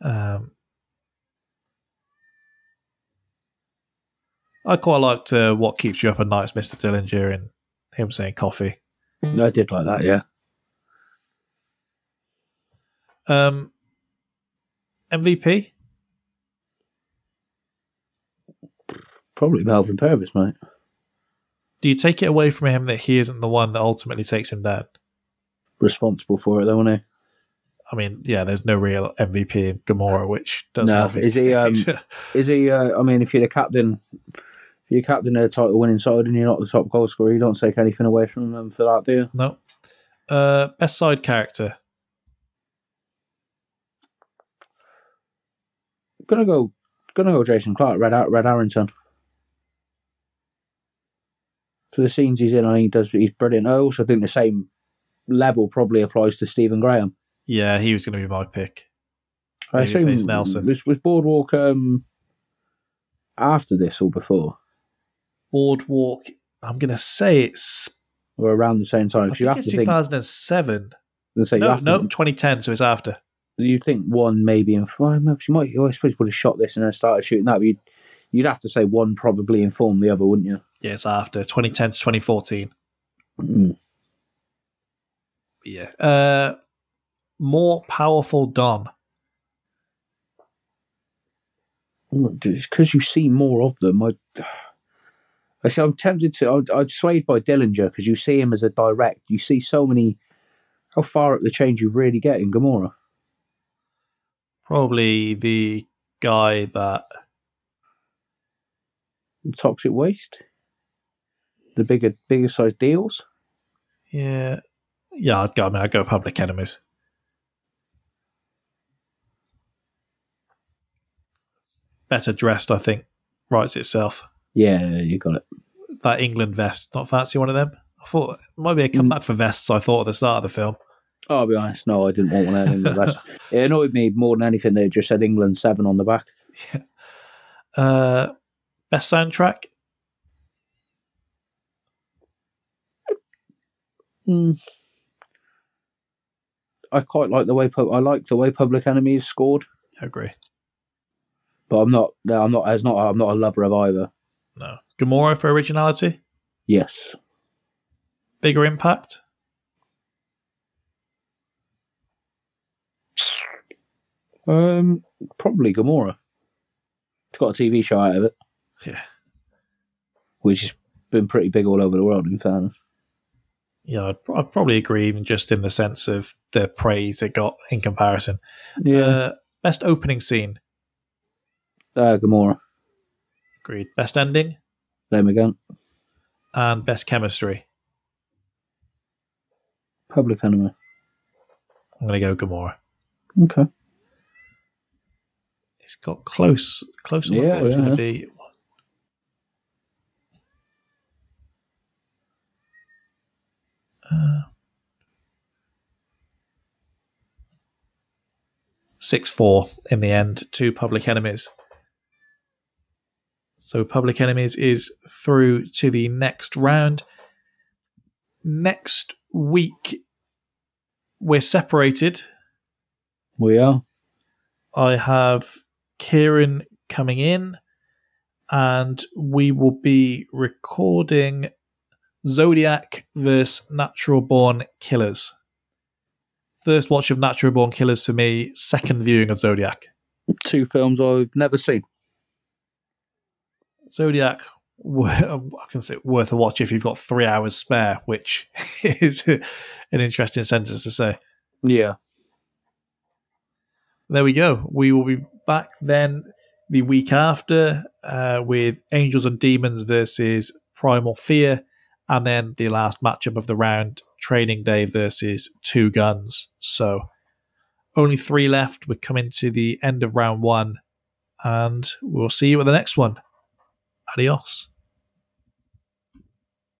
Um, I quite liked uh, What Keeps You Up at Night, is Mr. Dillinger, and him saying coffee. I did like that. Yeah. Um, MVP? Probably Melvin Purvis, mate. Do you take it away from him that he isn't the one that ultimately takes him down? Responsible for it, though, wasn't he? I mean, yeah, there's no real MVP in Gomorrah, which does No, is he, um, Is he? Uh, I mean, if you're the captain, you're captain of the title winning side and you're not the top goal scorer, you don't take anything away from them for that, do you? no. Uh, best side character. Gonna go, gonna go. Jason Clarke, Red Red Arrington. For the scenes he's in, I think he does. He's brilliant. I also think the same level probably applies to Stephen Graham. Yeah, he was going to be my pick. I Maybe assume Nelson. was, was Boardwalk um, after this or before, Boardwalk. I'm going to say it's. or around the same time? I 'Cause you have it's to 2007. and say you No, have to no, think- 2010. So it's after. you think one maybe in well, she might. I suppose you would have shot this and then started shooting that. But you'd, you'd have to say one probably informed the other, wouldn't you? Yeah, it's after 2010 to 2014. Mm. Yeah. Uh, more powerful Don. Because you see more of them. I, I say I'm tempted to. I'd, I'd swayed by Dillinger because you see him as a direct. You see so many. How far up the chain you really get in Gomorrah? Probably the guy that Toxic waste. The bigger, bigger size deals. Yeah, yeah. I'd go. I mean, I'd go Public Enemies. Better dressed, I think, writes itself. Yeah, you got it. That England vest, not fancy one of them. I thought it might be a comeback for vests. I thought at the start of the film. Oh, I'll be honest. No, I didn't want one of them. It annoyed me more than anything. They just said England seven on the back. Uh, best soundtrack. Hmm. I quite like the way I like the way Public Enemy is scored, I agree. but I'm not. I'm not. As not. I'm not a lover of either. No. Gomorrah for originality. Yes. Bigger impact. Um. Probably Gomorrah. It's got a TV show out of it, Yeah. which has been pretty big all over the world. In fairness. Yeah, I'd, I'd probably agree, even just in the sense of the praise it got in comparison. Yeah. Uh, best opening scene. Uh, Gomorrah. Agreed. Best ending Same again. and best chemistry. Public Enemy. I'm going to go Gomorrah. Okay. It's got close, close enough. Yeah, it was going to be. Uh, Six four in the end Two Public Enemies. So Public Enemies is through to the next round. Next week, we're separated. We are. I have Kieran coming in, and we will be recording Zodiac vs. Natural Born Killers. First watch of Natural Born Killers for me, second viewing of Zodiac. Two films I've never seen. Zodiac, I can say worth a watch if you've got three hours spare, which is an interesting sentence to say. Yeah. there we go. We will be back then the week after uh, with Angels and Demons versus Primal Fear, and then the last matchup of the round, Training Day versus Two Guns. So only three left. We're coming to the end of round one, and we'll see you at the next one. Adios.